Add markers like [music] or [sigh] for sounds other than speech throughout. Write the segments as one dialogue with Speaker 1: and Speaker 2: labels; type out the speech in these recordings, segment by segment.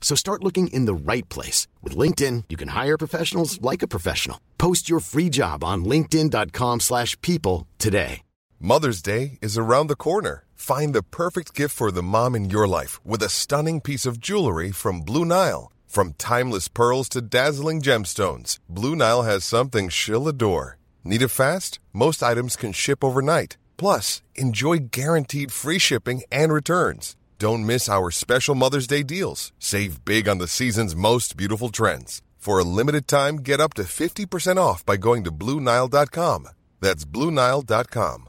Speaker 1: So start looking in the right place. With LinkedIn, you can hire professionals like a professional. Post your free job on linkedin.com slash people today.
Speaker 2: Mother's Day is around the corner. Find the perfect gift for the mom in your life with a stunning piece of jewelry from Blue Nile. From timeless pearls to dazzling gemstones, Blue Nile has something she'll adore. Need it fast? Most items can ship overnight. Plus, enjoy guaranteed free shipping and returns. Don't miss our special Mother's Day deals. Save big on the season's most beautiful trends. For a limited time, get up to 50% off by going to BlueNile.com. That's BlueNile.com.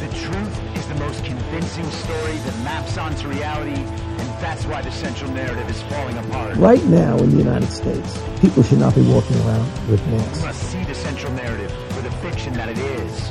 Speaker 3: The truth is the most convincing story that maps onto reality, and that's why the central narrative is falling apart.
Speaker 4: Right now in the United States, people should not be walking around with masks.
Speaker 3: We must see the central narrative for the fiction that it is.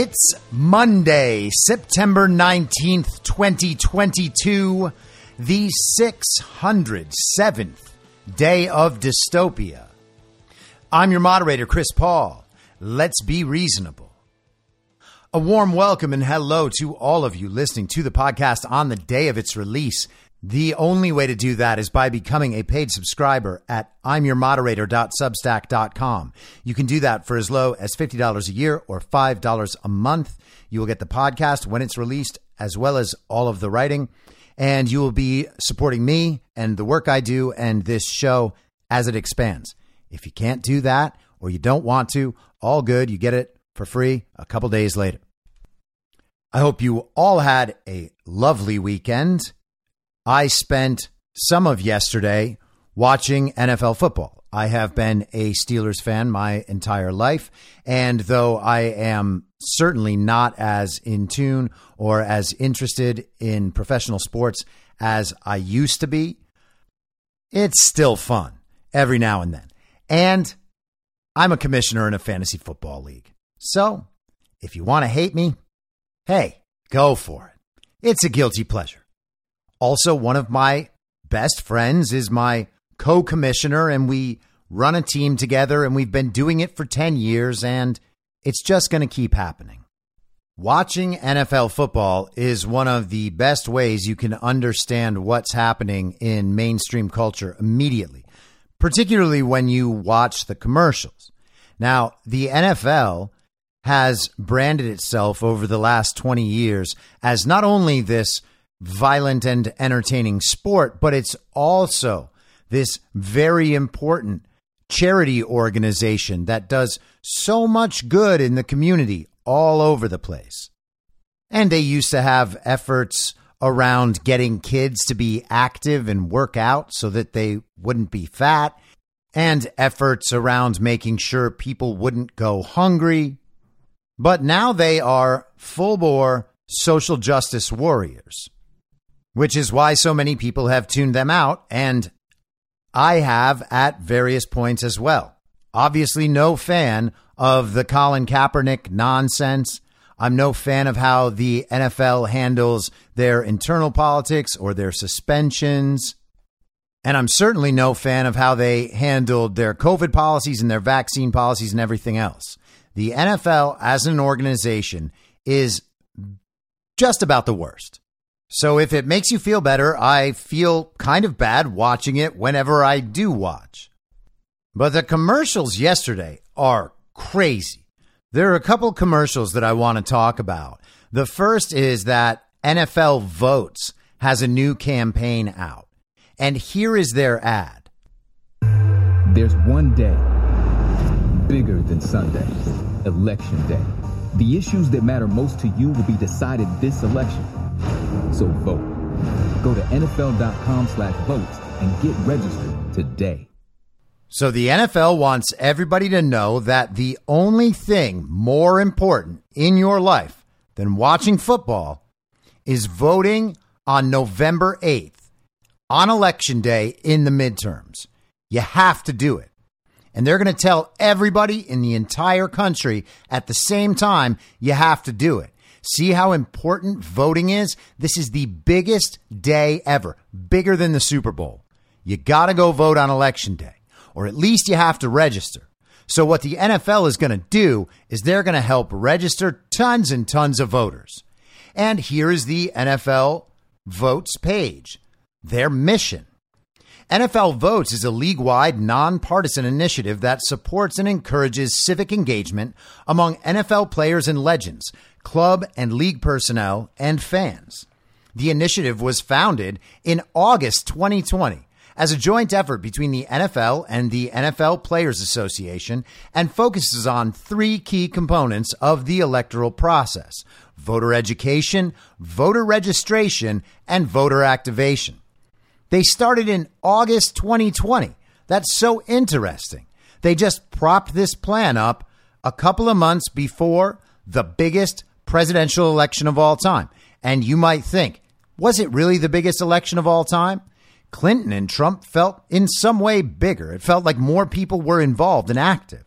Speaker 5: It's Monday, September 19th, 2022, the 607th day of dystopia. I'm your moderator, Chris Paul. Let's be reasonable. A warm welcome and hello to all of you listening to the podcast on the day of its release. The only way to do that is by becoming a paid subscriber at imyourmoderator.substack.com. You can do that for as low as $50 a year or $5 a month. You will get the podcast when it's released, as well as all of the writing. And you will be supporting me and the work I do and this show as it expands. If you can't do that or you don't want to, all good. You get it for free a couple days later. I hope you all had a lovely weekend. I spent some of yesterday watching NFL football. I have been a Steelers fan my entire life. And though I am certainly not as in tune or as interested in professional sports as I used to be, it's still fun every now and then. And I'm a commissioner in a fantasy football league. So if you want to hate me, hey, go for it. It's a guilty pleasure. Also, one of my best friends is my co commissioner, and we run a team together, and we've been doing it for 10 years, and it's just going to keep happening. Watching NFL football is one of the best ways you can understand what's happening in mainstream culture immediately, particularly when you watch the commercials. Now, the NFL has branded itself over the last 20 years as not only this violent and entertaining sport, but it's also this very important charity organization that does so much good in the community all over the place. And they used to have efforts around getting kids to be active and work out so that they wouldn't be fat, and efforts around making sure people wouldn't go hungry. But now they are full bore social justice warriors which is why so many people have tuned them out. And I have at various points as well. Obviously, no fan of the Colin Kaepernick nonsense. I'm no fan of how the NFL handles their internal politics or their suspensions. And I'm certainly no fan of how they handled their COVID policies and their vaccine policies and everything else. The NFL as an organization is just about the worst. So if it makes you feel better, I feel kind of bad watching it whenever I do watch. But the commercials yesterday are crazy. There are a couple commercials that I want to talk about. The first is that NFL Votes has a new campaign out. And here is their ad.
Speaker 6: There's one day bigger than Sunday, Election Day. The issues that matter most to you will be decided this election. So vote. Go to NFL.com slash votes and get registered today.
Speaker 5: So the NFL wants everybody to know that the only thing more important in your life than watching football is voting on November 8th on election day in the midterms. You have to do it. And they're going to tell everybody in the entire country at the same time you have to do it. See how important voting is? This is the biggest day ever, bigger than the Super Bowl. You got to go vote on election day, or at least you have to register. So, what the NFL is going to do is they're going to help register tons and tons of voters. And here is the NFL votes page their mission. NFL Votes is a league wide, nonpartisan initiative that supports and encourages civic engagement among NFL players and legends, club and league personnel, and fans. The initiative was founded in August 2020 as a joint effort between the NFL and the NFL Players Association and focuses on three key components of the electoral process voter education, voter registration, and voter activation. They started in August 2020. That's so interesting. They just propped this plan up a couple of months before the biggest presidential election of all time. And you might think, was it really the biggest election of all time? Clinton and Trump felt in some way bigger. It felt like more people were involved and active.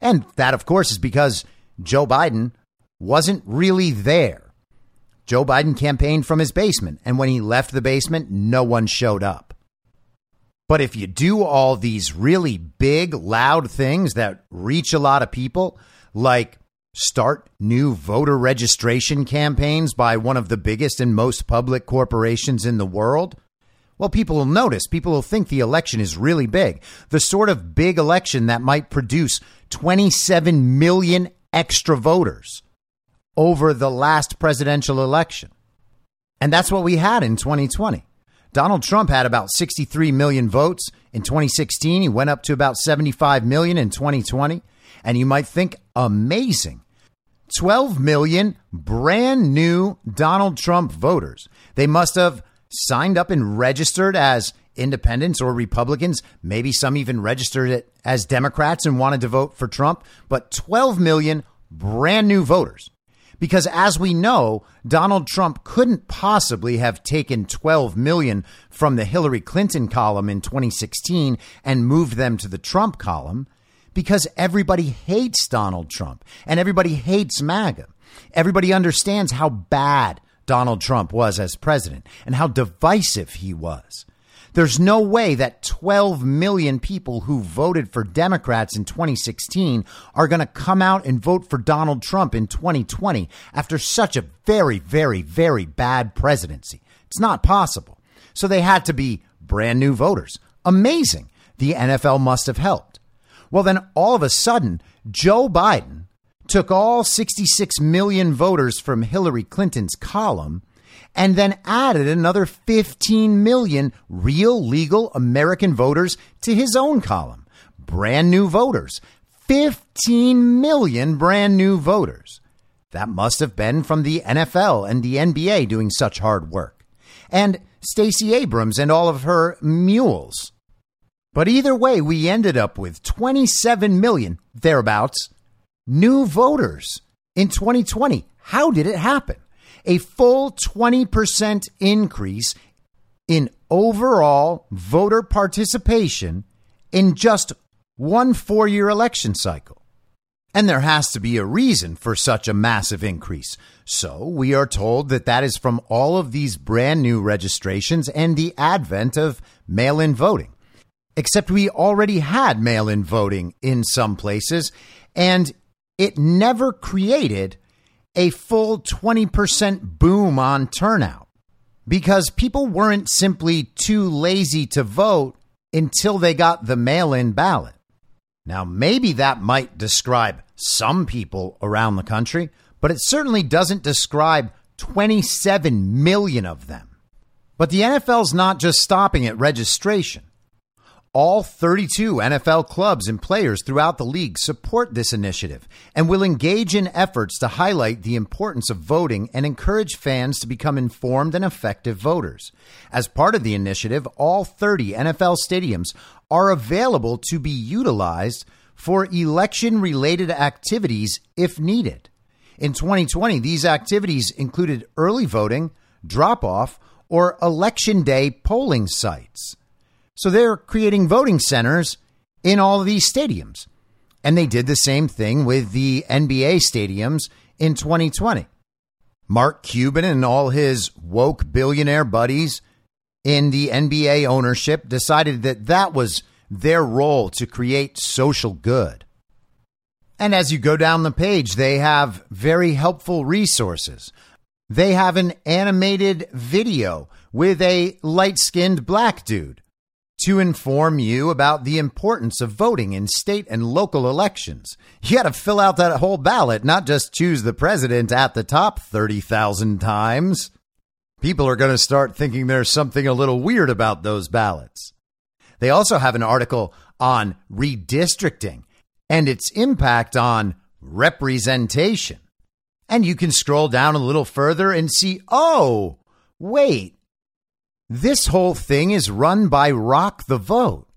Speaker 5: And that, of course, is because Joe Biden wasn't really there. Joe Biden campaigned from his basement, and when he left the basement, no one showed up. But if you do all these really big, loud things that reach a lot of people, like start new voter registration campaigns by one of the biggest and most public corporations in the world, well, people will notice. People will think the election is really big. The sort of big election that might produce 27 million extra voters over the last presidential election. And that's what we had in 2020. Donald Trump had about 63 million votes in 2016. He went up to about 75 million in 2020. And you might think, amazing. 12 million brand new Donald Trump voters. They must have signed up and registered as independents or Republicans. Maybe some even registered as Democrats and wanted to vote for Trump. But 12 million brand new voters. Because as we know, Donald Trump couldn't possibly have taken 12 million from the Hillary Clinton column in 2016 and moved them to the Trump column because everybody hates Donald Trump and everybody hates MAGA. Everybody understands how bad Donald Trump was as president and how divisive he was. There's no way that 12 million people who voted for Democrats in 2016 are going to come out and vote for Donald Trump in 2020 after such a very, very, very bad presidency. It's not possible. So they had to be brand new voters. Amazing. The NFL must have helped. Well, then all of a sudden, Joe Biden took all 66 million voters from Hillary Clinton's column and then added another 15 million real legal American voters to his own column. Brand new voters. 15 million brand new voters. That must have been from the NFL and the NBA doing such hard work. And Stacey Abrams and all of her mules. But either way, we ended up with 27 million, thereabouts, new voters in 2020. How did it happen? a full 20% increase in overall voter participation in just one four year election cycle. And there has to be a reason for such a massive increase. So we are told that that is from all of these brand new registrations and the advent of mail in voting. Except we already had mail in voting in some places, and it never created a full 20% boom on turnout because people weren't simply too lazy to vote until they got the mail in ballot. Now, maybe that might describe some people around the country, but it certainly doesn't describe 27 million of them. But the NFL's not just stopping at registration. All 32 NFL clubs and players throughout the league support this initiative and will engage in efforts to highlight the importance of voting and encourage fans to become informed and effective voters. As part of the initiative, all 30 NFL stadiums are available to be utilized for election related activities if needed. In 2020, these activities included early voting, drop off, or election day polling sites. So they're creating voting centers in all these stadiums. And they did the same thing with the NBA stadiums in 2020. Mark Cuban and all his woke billionaire buddies in the NBA ownership decided that that was their role to create social good. And as you go down the page, they have very helpful resources. They have an animated video with a light skinned black dude to inform you about the importance of voting in state and local elections. You got to fill out that whole ballot, not just choose the president at the top 30,000 times. People are going to start thinking there's something a little weird about those ballots. They also have an article on redistricting and its impact on representation. And you can scroll down a little further and see, oh, wait, this whole thing is run by Rock the Vote.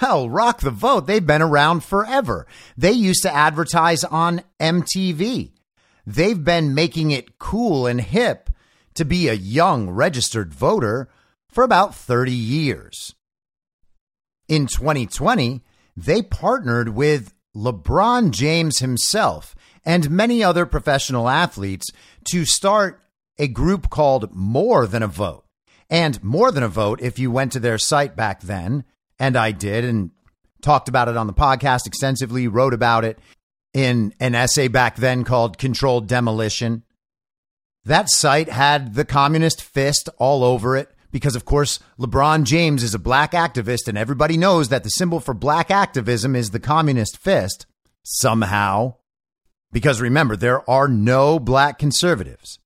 Speaker 5: Well, Rock the Vote, they've been around forever. They used to advertise on MTV. They've been making it cool and hip to be a young registered voter for about 30 years. In 2020, they partnered with LeBron James himself and many other professional athletes to start a group called More Than a Vote and more than a vote if you went to their site back then. And I did and talked about it on the podcast extensively, wrote about it in an essay back then called Controlled Demolition. That site had the communist fist all over it because, of course, LeBron James is a black activist, and everybody knows that the symbol for black activism is the communist fist somehow. Because remember, there are no black conservatives.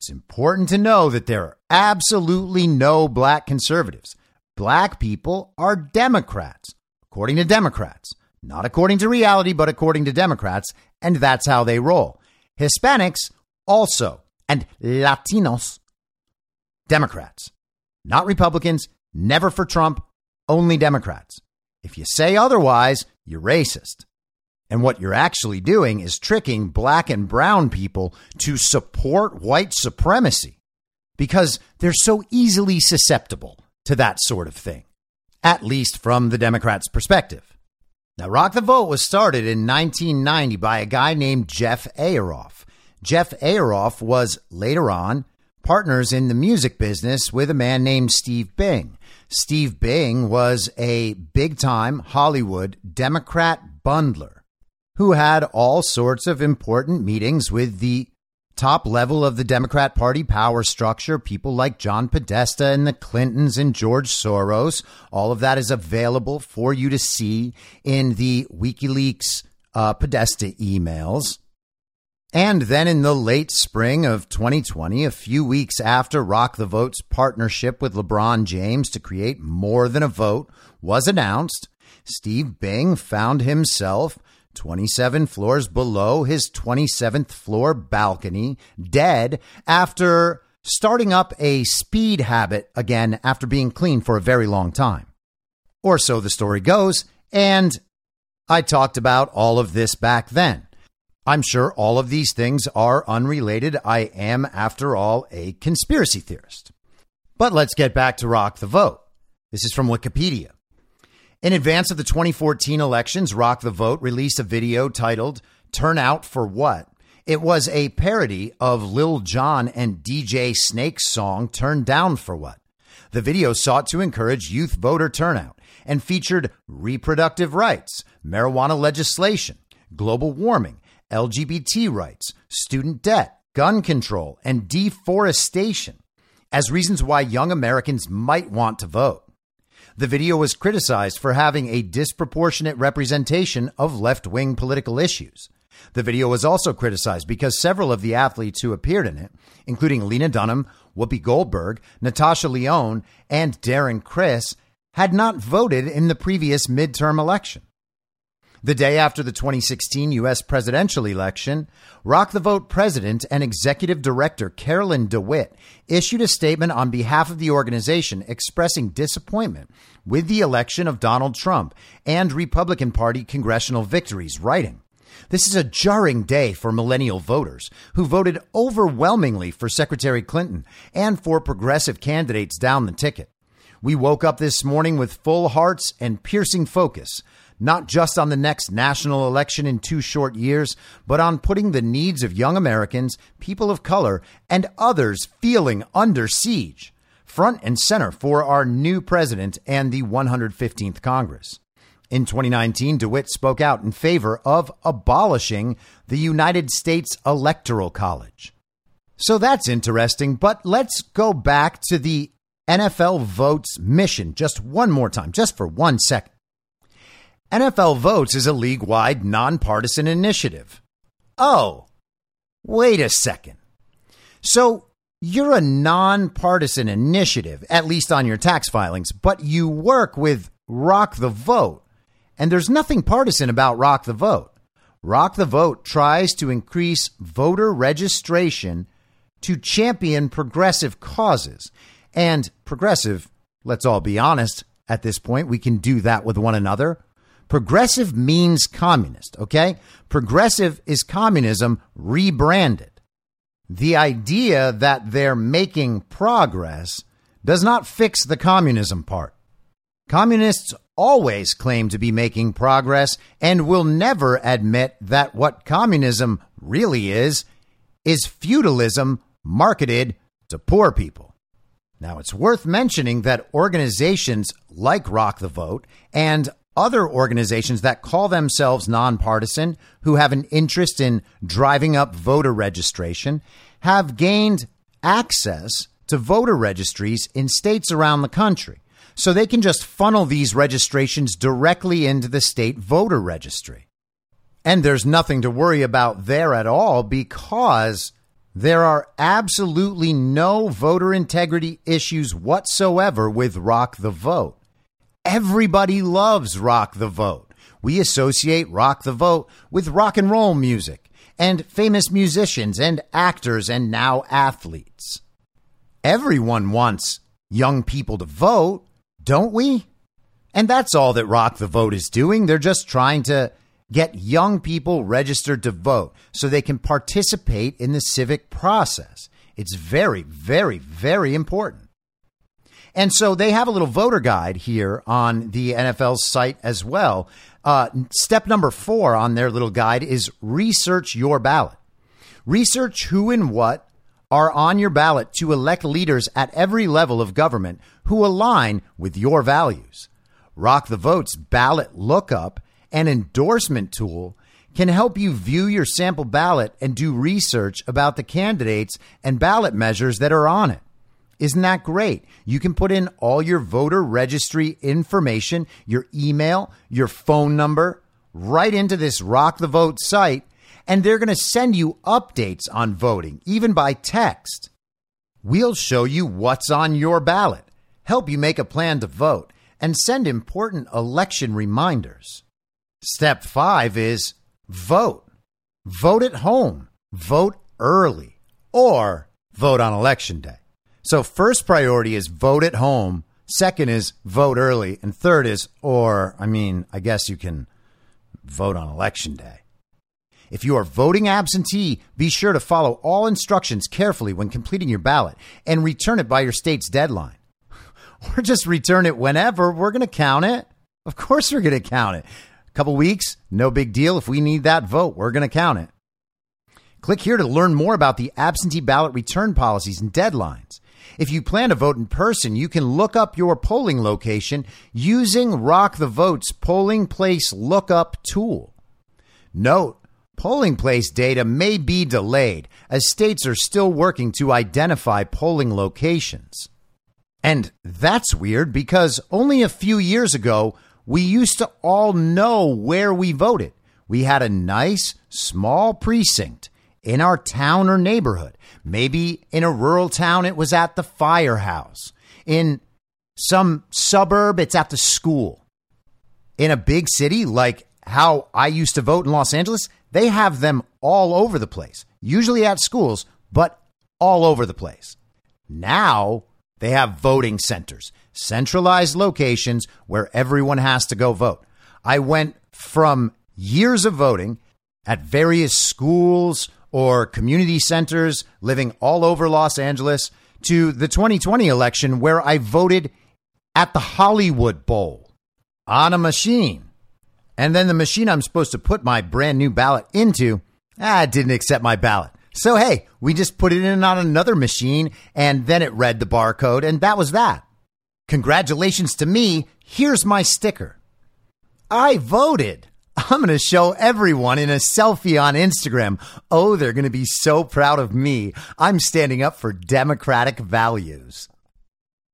Speaker 5: It's important to know that there are absolutely no black conservatives. Black people are Democrats, according to Democrats. Not according to reality, but according to Democrats, and that's how they roll. Hispanics also, and Latinos, Democrats. Not Republicans, never for Trump, only Democrats. If you say otherwise, you're racist. And what you're actually doing is tricking black and brown people to support white supremacy because they're so easily susceptible to that sort of thing, at least from the Democrats' perspective. Now, Rock the Vote was started in 1990 by a guy named Jeff Ayeroff. Jeff Ayeroff was later on partners in the music business with a man named Steve Bing. Steve Bing was a big time Hollywood Democrat bundler who had all sorts of important meetings with the top level of the Democrat Party power structure, people like John Podesta and the Clintons and George Soros. All of that is available for you to see in the WikiLeaks uh, Podesta emails. And then in the late spring of 2020, a few weeks after Rock the Vote's partnership with LeBron James to create More Than a Vote was announced, Steve Bing found himself 27 floors below his 27th floor balcony, dead after starting up a speed habit again after being clean for a very long time. Or so the story goes, and I talked about all of this back then. I'm sure all of these things are unrelated. I am, after all, a conspiracy theorist. But let's get back to Rock the Vote. This is from Wikipedia. In advance of the 2014 elections, Rock the Vote released a video titled Turn Out for What? It was a parody of Lil Jon and DJ Snake's song Turn Down for What? The video sought to encourage youth voter turnout and featured reproductive rights, marijuana legislation, global warming, LGBT rights, student debt, gun control, and deforestation as reasons why young Americans might want to vote. The video was criticized for having a disproportionate representation of left wing political issues. The video was also criticized because several of the athletes who appeared in it, including Lena Dunham, Whoopi Goldberg, Natasha Lyonne, and Darren Criss, had not voted in the previous midterm election. The day after the 2016 U.S. presidential election, Rock the Vote president and executive director Carolyn DeWitt issued a statement on behalf of the organization expressing disappointment with the election of Donald Trump and Republican Party congressional victories, writing, this is a jarring day for millennial voters who voted overwhelmingly for Secretary Clinton and for progressive candidates down the ticket. We woke up this morning with full hearts and piercing focus, not just on the next national election in two short years, but on putting the needs of young Americans, people of color, and others feeling under siege front and center for our new president and the 115th Congress. In 2019, DeWitt spoke out in favor of abolishing the United States Electoral College. So that's interesting, but let's go back to the NFL Votes mission just one more time, just for one second. NFL Votes is a league wide, nonpartisan initiative. Oh, wait a second. So you're a nonpartisan initiative, at least on your tax filings, but you work with Rock the Vote. And there's nothing partisan about Rock the Vote. Rock the Vote tries to increase voter registration to champion progressive causes. And progressive, let's all be honest, at this point, we can do that with one another. Progressive means communist, okay? Progressive is communism rebranded. The idea that they're making progress does not fix the communism part. Communists always claim to be making progress and will never admit that what communism really is is feudalism marketed to poor people. Now, it's worth mentioning that organizations like Rock the Vote and other organizations that call themselves nonpartisan, who have an interest in driving up voter registration, have gained access to voter registries in states around the country. So they can just funnel these registrations directly into the state voter registry. And there's nothing to worry about there at all because there are absolutely no voter integrity issues whatsoever with Rock the Vote. Everybody loves Rock the Vote. We associate Rock the Vote with rock and roll music and famous musicians and actors and now athletes. Everyone wants young people to vote, don't we? And that's all that Rock the Vote is doing. They're just trying to get young people registered to vote so they can participate in the civic process. It's very, very, very important. And so they have a little voter guide here on the NFL's site as well. Uh, step number four on their little guide is research your ballot. Research who and what are on your ballot to elect leaders at every level of government who align with your values. Rock the Vote's ballot lookup and endorsement tool can help you view your sample ballot and do research about the candidates and ballot measures that are on it. Isn't that great? You can put in all your voter registry information, your email, your phone number, right into this Rock the Vote site, and they're going to send you updates on voting, even by text. We'll show you what's on your ballot, help you make a plan to vote, and send important election reminders. Step five is vote. Vote at home, vote early, or vote on election day. So, first priority is vote at home. Second is vote early. And third is, or, I mean, I guess you can vote on election day. If you are voting absentee, be sure to follow all instructions carefully when completing your ballot and return it by your state's deadline. [laughs] Or just return it whenever. We're going to count it. Of course, we're going to count it. A couple weeks, no big deal. If we need that vote, we're going to count it. Click here to learn more about the absentee ballot return policies and deadlines. If you plan to vote in person, you can look up your polling location using Rock the Vote's polling place lookup tool. Note, polling place data may be delayed as states are still working to identify polling locations. And that's weird because only a few years ago, we used to all know where we voted. We had a nice, small precinct in our town or neighborhood. Maybe in a rural town, it was at the firehouse. In some suburb, it's at the school. In a big city, like how I used to vote in Los Angeles, they have them all over the place, usually at schools, but all over the place. Now they have voting centers, centralized locations where everyone has to go vote. I went from years of voting at various schools or community centers living all over Los Angeles to the 2020 election where I voted at the Hollywood Bowl on a machine. And then the machine I'm supposed to put my brand new ballot into, ah, didn't accept my ballot. So, hey, we just put it in on another machine and then it read the barcode, and that was that. Congratulations to me. Here's my sticker. I voted. I'm going to show everyone in a selfie on Instagram. Oh, they're going to be so proud of me. I'm standing up for democratic values.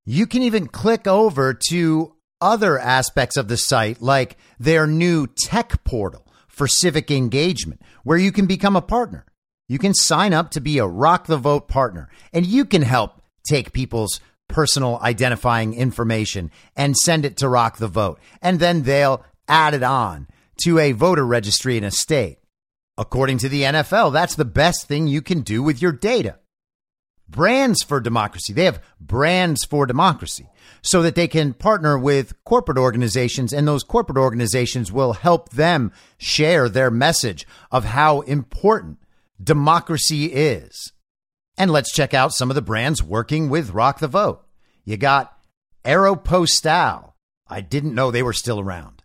Speaker 5: You can even click over to other aspects of the site, like their new tech portal for civic engagement, where you can become a partner. You can sign up to be a Rock the Vote partner, and you can help take people's personal identifying information and send it to Rock the Vote. And then they'll add it on to a voter registry in a state. According to the NFL, that's the best thing you can do with your data. Brands for Democracy. They have Brands for Democracy so that they can partner with corporate organizations, and those corporate organizations will help them share their message of how important democracy is. And let's check out some of the brands working with Rock the Vote. You got Aeropostale. I didn't know they were still around.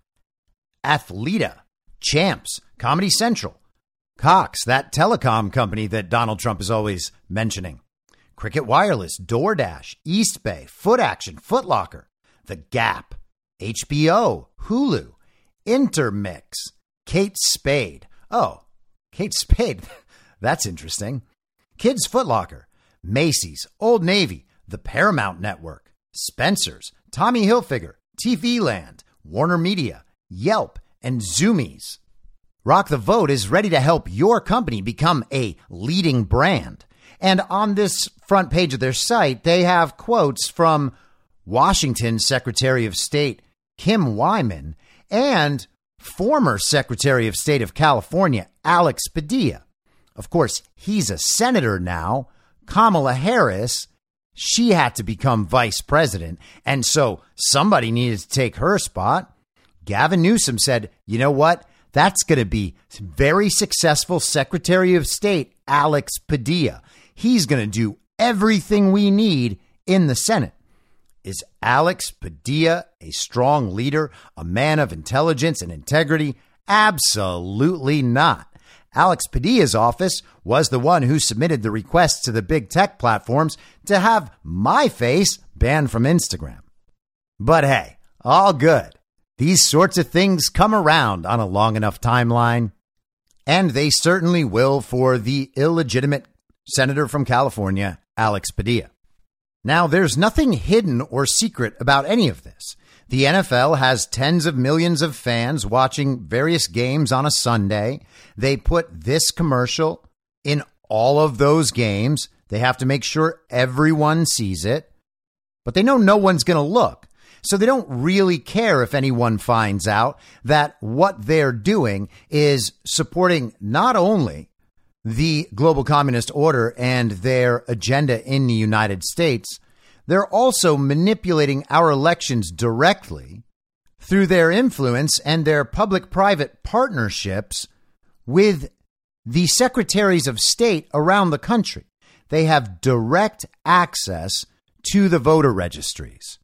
Speaker 5: Athleta, Champs, Comedy Central, Cox, that telecom company that Donald Trump is always mentioning. Cricket Wireless, DoorDash, Eastbay, Foot Action, Footlocker, The Gap, HBO, Hulu, Intermix, Kate Spade. Oh, Kate Spade. [laughs] That's interesting. Kids Footlocker, Macy's, Old Navy, the Paramount Network, Spencer's, Tommy Hilfiger, TV Land, Warner Media, Yelp, and Zumiez. Rock the Vote is ready to help your company become a leading brand. And on this front page of their site, they have quotes from Washington Secretary of State Kim Wyman and former Secretary of State of California Alex Padilla. Of course, he's a senator now. Kamala Harris, she had to become vice president. And so somebody needed to take her spot. Gavin Newsom said, you know what? That's going to be very successful Secretary of State Alex Padilla. He's going to do everything we need in the Senate. Is Alex Padilla a strong leader, a man of intelligence and integrity? Absolutely not. Alex Padilla's office was the one who submitted the request to the big tech platforms to have my face banned from Instagram. But hey, all good. These sorts of things come around on a long enough timeline. And they certainly will for the illegitimate senator from California, Alex Padilla. Now, there's nothing hidden or secret about any of this. The NFL has tens of millions of fans watching various games on a Sunday. They put this commercial in all of those games. They have to make sure everyone sees it, but they know no one's going to look. So they don't really care if anyone finds out that what they're doing is supporting not only the global communist order and their agenda in the United States, they're also manipulating our elections directly through their influence and their public private partnerships with the secretaries of state around the country. They have direct access to the voter registries.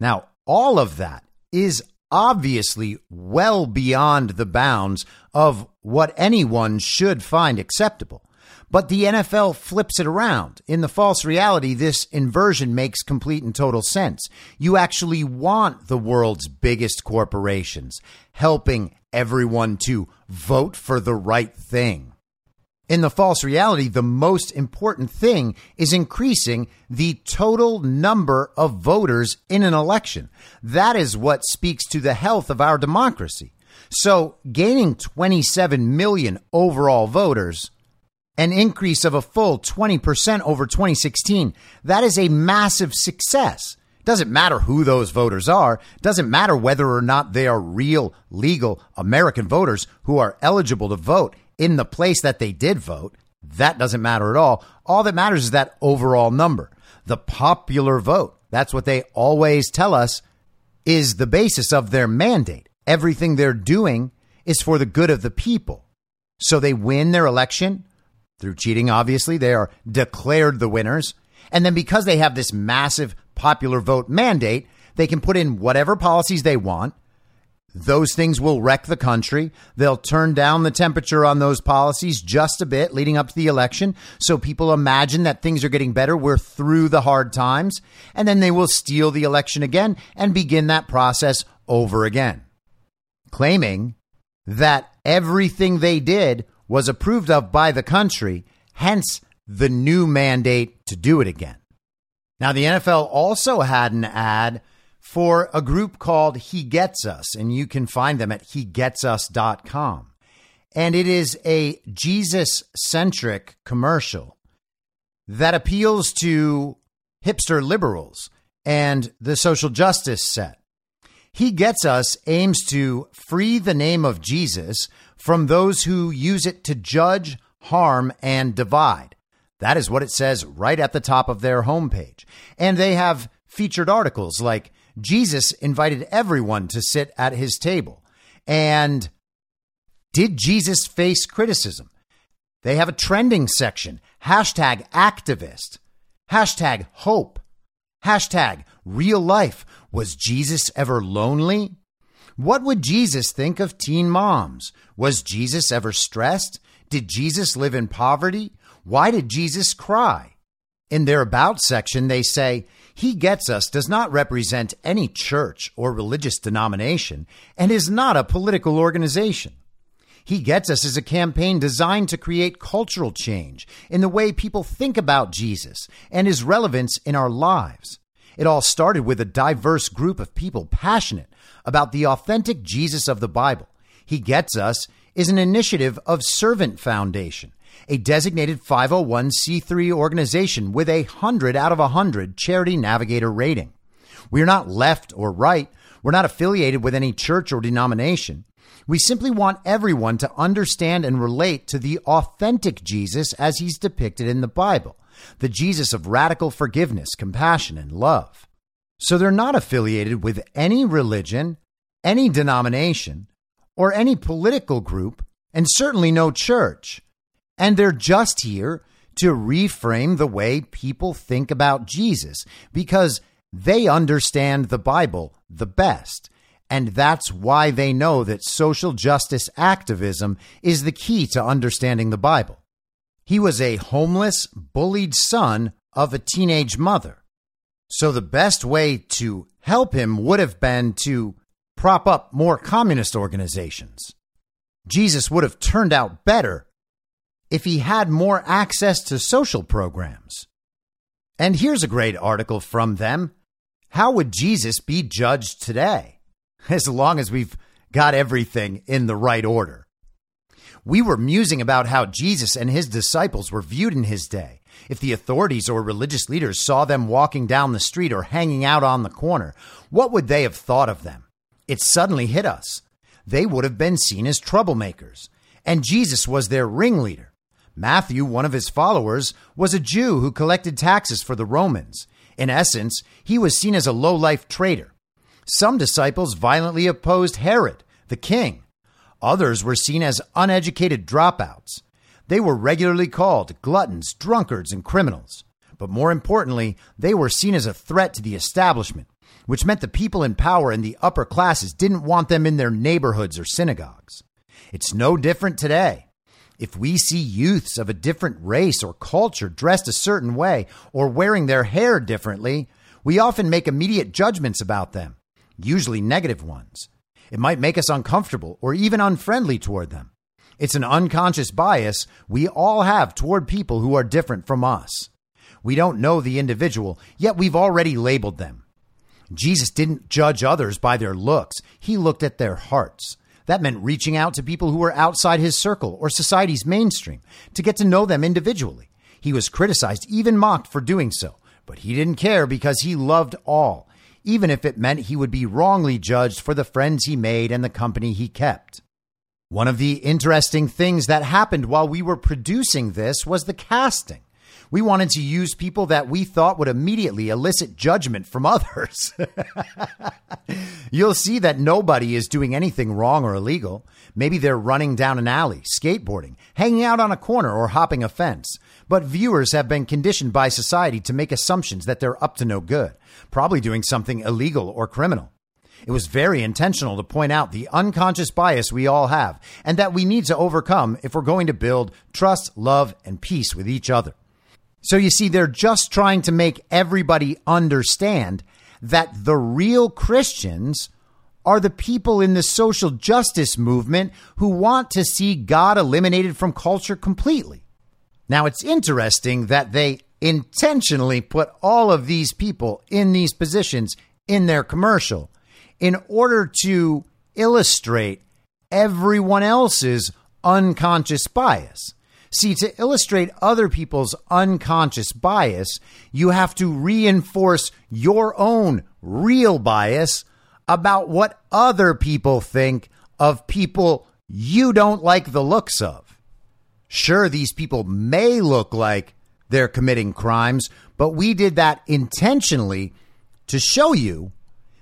Speaker 5: Now, all of that is obviously well beyond the bounds of what anyone should find acceptable. But the NFL flips it around. In the false reality, this inversion makes complete and total sense. You actually want the world's biggest corporations helping everyone to vote for the right thing. In the false reality, the most important thing is increasing the total number of voters in an election. That is what speaks to the health of our democracy. So, gaining 27 million overall voters, an increase of a full 20% over 2016, that is a massive success. Doesn't matter who those voters are, doesn't matter whether or not they are real, legal American voters who are eligible to vote in the place that they did vote. That doesn't matter at all. All that matters is that overall number, the popular vote. That's what they always tell us is the basis of their mandate. Everything they're doing is for the good of the people. So they win their election through cheating, obviously. They are declared the winners. And then because they have this massive popular vote mandate, they can put in whatever policies they want those things will wreck the country. They'll turn down the temperature on those policies just a bit leading up to the election. So people imagine that things are getting better. We're through the hard times. And then they will steal the election again and begin that process over again, claiming that everything they did was approved of by the country, hence the new mandate to do it again. Now, the NFL also had an ad for a group called He Gets Us, and you can find them at hegetsus.com. And it is a Jesus centric commercial that appeals to hipster liberals and the social justice set. He Gets Us aims to free the name of Jesus from those who use it to judge, harm, and divide. That is what it says right at the top of their homepage. And they have featured articles like Jesus invited everyone to sit at his table. And did Jesus face criticism? They have a trending section hashtag activist, hashtag hope, hashtag real life. Was Jesus ever lonely? What would Jesus think of teen moms? Was Jesus ever stressed? Did Jesus live in poverty? Why did Jesus cry? In their About section, they say, he Gets Us does not represent any church or religious denomination and is not a political organization. He Gets Us is a campaign designed to create cultural change in the way people think about Jesus and his relevance in our lives. It all started with a diverse group of people passionate about the authentic Jesus of the Bible. He Gets Us is an initiative of Servant Foundation a designated 501c3 organization with a 100 out of 100 Charity Navigator rating. We're not left or right. We're not affiliated with any church or denomination. We simply want everyone to understand and relate to the authentic Jesus as he's depicted in the Bible, the Jesus of radical forgiveness, compassion, and love. So they're not affiliated with any religion, any denomination, or any political group, and certainly no church. And they're just here to reframe the way people think about Jesus because they understand the Bible the best. And that's why they know that social justice activism is the key to understanding the Bible. He was a homeless, bullied son of a teenage mother. So the best way to help him would have been to prop up more communist organizations. Jesus would have turned out better if he had more access to social programs. And here's a great article from them. How would Jesus be judged today? [laughs] As long as we've got everything in the right order. We were musing about how Jesus and his disciples were viewed in his day. If the authorities or religious leaders saw them walking down the street or hanging out on the corner, what would they have thought of them? It suddenly hit us. They would have been seen as troublemakers, and Jesus was their ringleader. Matthew, one of his followers, was a Jew who collected taxes for the Romans. In essence, he was seen as a low life traitor. Some disciples violently opposed Herod, the king. Others were seen as uneducated dropouts. They were regularly called gluttons, drunkards, and criminals. But more importantly, they were seen as a threat to the establishment, which meant the people in power and the upper classes didn't want them in their neighborhoods or synagogues. It's no different today. If we see youths of a different race or culture dressed a certain way or wearing their hair differently, we often make immediate judgments about them, usually negative ones. It might make us uncomfortable or even unfriendly toward them. It's an unconscious bias we all have toward people who are different from us. We don't know the individual, yet we've already labeled them. Jesus didn't judge others by their looks, he looked at their hearts. That meant reaching out to people who were outside his circle or society's mainstream to get to know them individually. He was criticized, even mocked for doing so, but he didn't care because he loved all, even if it meant he would be wrongly judged for the friends he made and the company he kept. One of the interesting things that happened while we were producing this was the casting. We wanted to use people that we thought would immediately elicit judgment from others. [laughs] You'll see that nobody is doing anything wrong or illegal. Maybe they're running down an alley, skateboarding, hanging out on a corner, or hopping a fence. But viewers have been conditioned by society to make assumptions that they're up to no good, probably doing something illegal or criminal. It was very intentional to point out the unconscious bias we all have and that we need to overcome if we're going to build trust, love, and peace with each other. So you see, they're just trying to make everybody understand that the real Christians are the people in the social justice movement who want to see God eliminated from culture completely. Now, it's interesting that they intentionally put all of these people in these positions in their commercial in order to illustrate everyone else's unconscious bias. See, to illustrate other people's unconscious bias, you have to reinforce your own real bias about what other people think of people you don't like the looks of. Sure, these people may look like they're committing crimes, but we did that intentionally to show you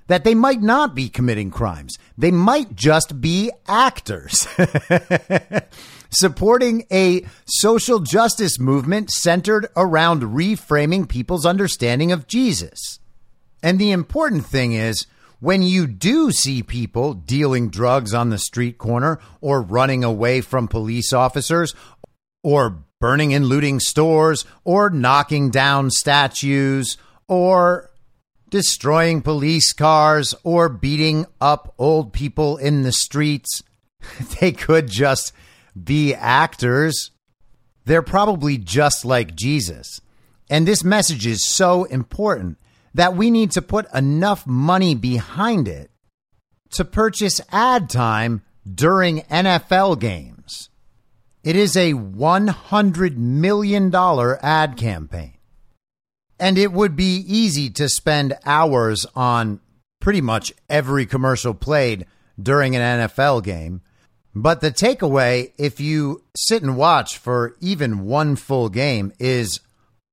Speaker 5: that they might not be committing crimes. They might just be actors. [laughs] supporting a social justice movement centered around reframing people's understanding of Jesus. And the important thing is, when you do see people dealing drugs on the street corner or running away from police officers or burning and looting stores or knocking down statues or destroying police cars or beating up old people in the streets, [laughs] they could just be actors. They're probably just like Jesus. And this message is so important that we need to put enough money behind it to purchase ad time during NFL games. It is a $100 million ad campaign. And it would be easy to spend hours on pretty much every commercial played during an NFL game but the takeaway, if you sit and watch for even one full game, is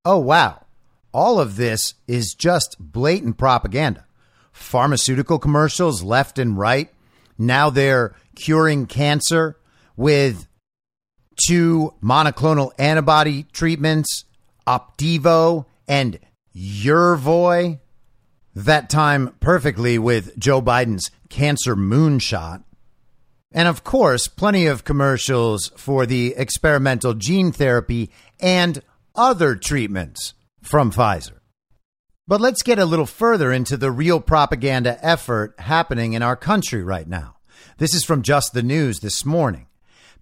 Speaker 5: oh, wow, all of this is just blatant propaganda. Pharmaceutical commercials left and right. Now they're curing cancer with two monoclonal antibody treatments, Opdivo and Yervoy. That time perfectly with Joe Biden's cancer moonshot. And of course, plenty of commercials for the experimental gene therapy and other treatments from Pfizer. But let's get a little further into the real propaganda effort happening in our country right now. This is from Just the News this morning.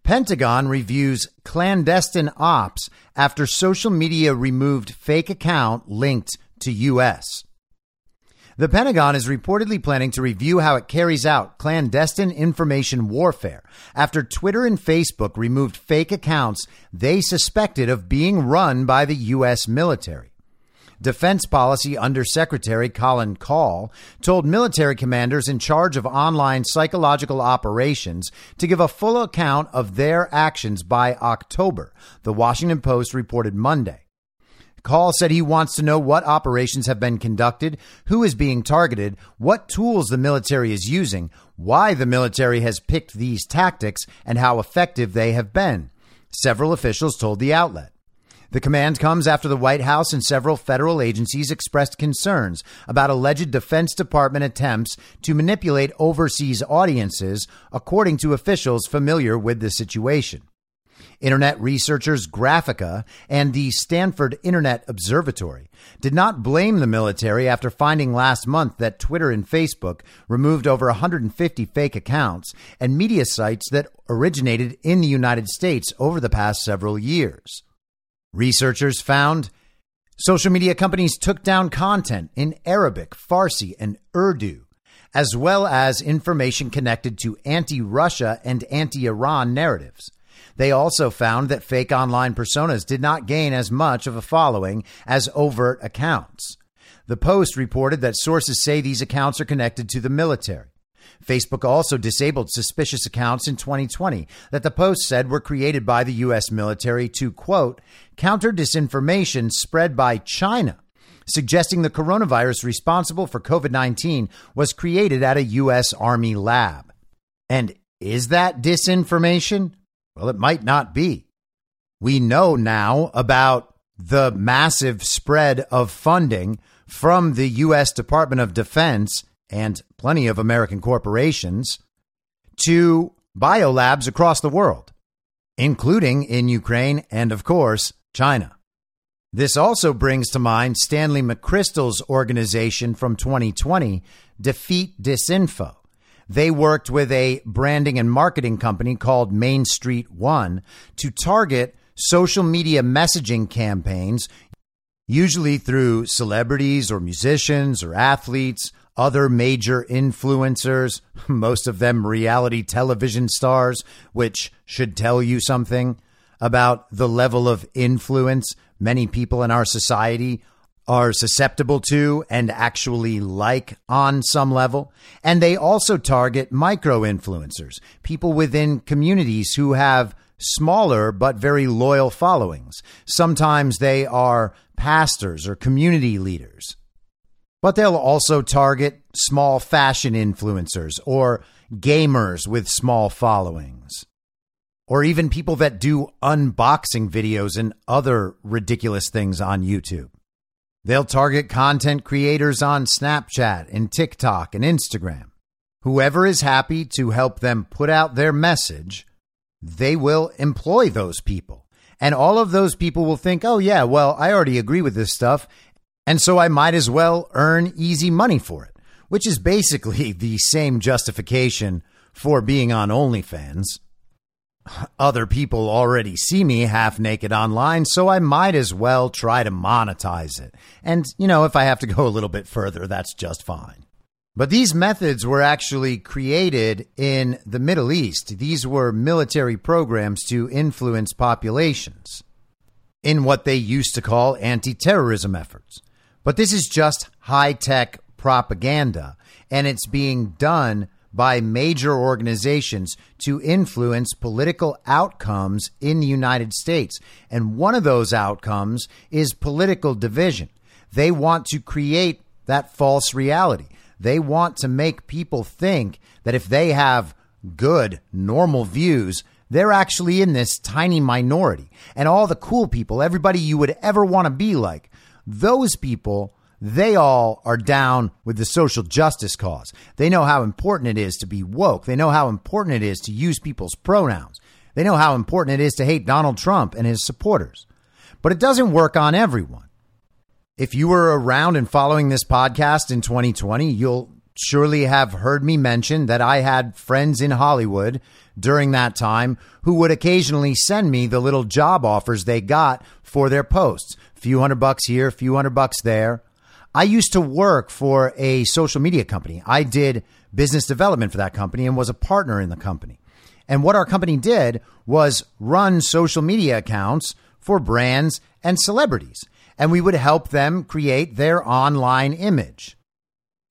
Speaker 5: Pentagon reviews clandestine ops after social media removed fake account linked to US. The Pentagon is reportedly planning to review how it carries out clandestine information warfare after Twitter and Facebook removed fake accounts they suspected of being run by the U.S. military. Defense Policy Undersecretary Colin Kahl told military commanders in charge of online psychological operations to give a full account of their actions by October, the Washington Post reported Monday. Kahl said he wants to know what operations have been conducted, who is being targeted, what tools the military is using, why the military has picked these tactics, and how effective they have been. several officials told the outlet. The command comes after the White House and several federal agencies expressed concerns about alleged Defense Department attempts to manipulate overseas audiences, according to officials familiar with the situation. Internet researchers Graphika and the Stanford Internet Observatory did not blame the military after finding last month that Twitter and Facebook removed over 150 fake accounts and media sites that originated in the United States over the past several years. Researchers found social media companies took down content in Arabic, Farsi, and Urdu, as well as information connected to anti Russia and anti Iran narratives. They also found that fake online personas did not gain as much of a following as overt accounts. The Post reported that sources say these accounts are connected to the military. Facebook also disabled suspicious accounts in 2020 that the Post said were created by the U.S. military to, quote, counter disinformation spread by China, suggesting the coronavirus responsible for COVID 19 was created at a U.S. Army lab. And is that disinformation? Well, it might not be. We know now about the massive spread of funding from the U.S. Department of Defense and plenty of American corporations to biolabs across the world, including in Ukraine and, of course, China. This also brings to mind Stanley McChrystal's organization from 2020, Defeat Disinfo. They worked with a branding and marketing company called Main Street One to target social media messaging campaigns, usually through celebrities or musicians or athletes, other major influencers, [laughs] most of them reality television stars, which should tell you something about the level of influence many people in our society are susceptible to and actually like on some level. And they also target micro influencers, people within communities who have smaller but very loyal followings. Sometimes they are pastors or community leaders. But they'll also target small fashion influencers or gamers with small followings. Or even people that do unboxing videos and other ridiculous things on YouTube. They'll target content creators on Snapchat and TikTok and Instagram. Whoever is happy to help them put out their message, they will employ those people. And all of those people will think, oh, yeah, well, I already agree with this stuff. And so I might as well earn easy money for it, which is basically [laughs] the same justification for being on OnlyFans other people already see me half naked online, so I might as well try to monetize it. And, you know, if I have to go [laughs] a little bit further, that's just fine. But these methods were actually created in the Middle East. These were military programs to influence populations in what they used to call anti terrorism efforts. But this is just high tech propaganda, and it's being done by major organizations to influence political outcomes in the United States. And one of those outcomes is political division. They want to create that false reality. They want to make people think that if they have good, normal views, they're actually in this tiny minority. And all the cool people, everybody you would ever want to be like, those people they all are down with the social justice cause. They know how important it is to be woke. They know how important it is to use people's pronouns. They know how important it is to hate Donald Trump and his supporters. But it doesn't work on everyone. If you were around and following this podcast in 2020, you'll surely have heard me mention that I had friends in Hollywood during that time who would occasionally send me the little job offers they got for their posts. A few hundred bucks here, a few hundred bucks there. I used to work for a social media company. I did business development for that company and was a partner in the company. And what our company did was run social media accounts for brands and celebrities. And we would help them create their online image.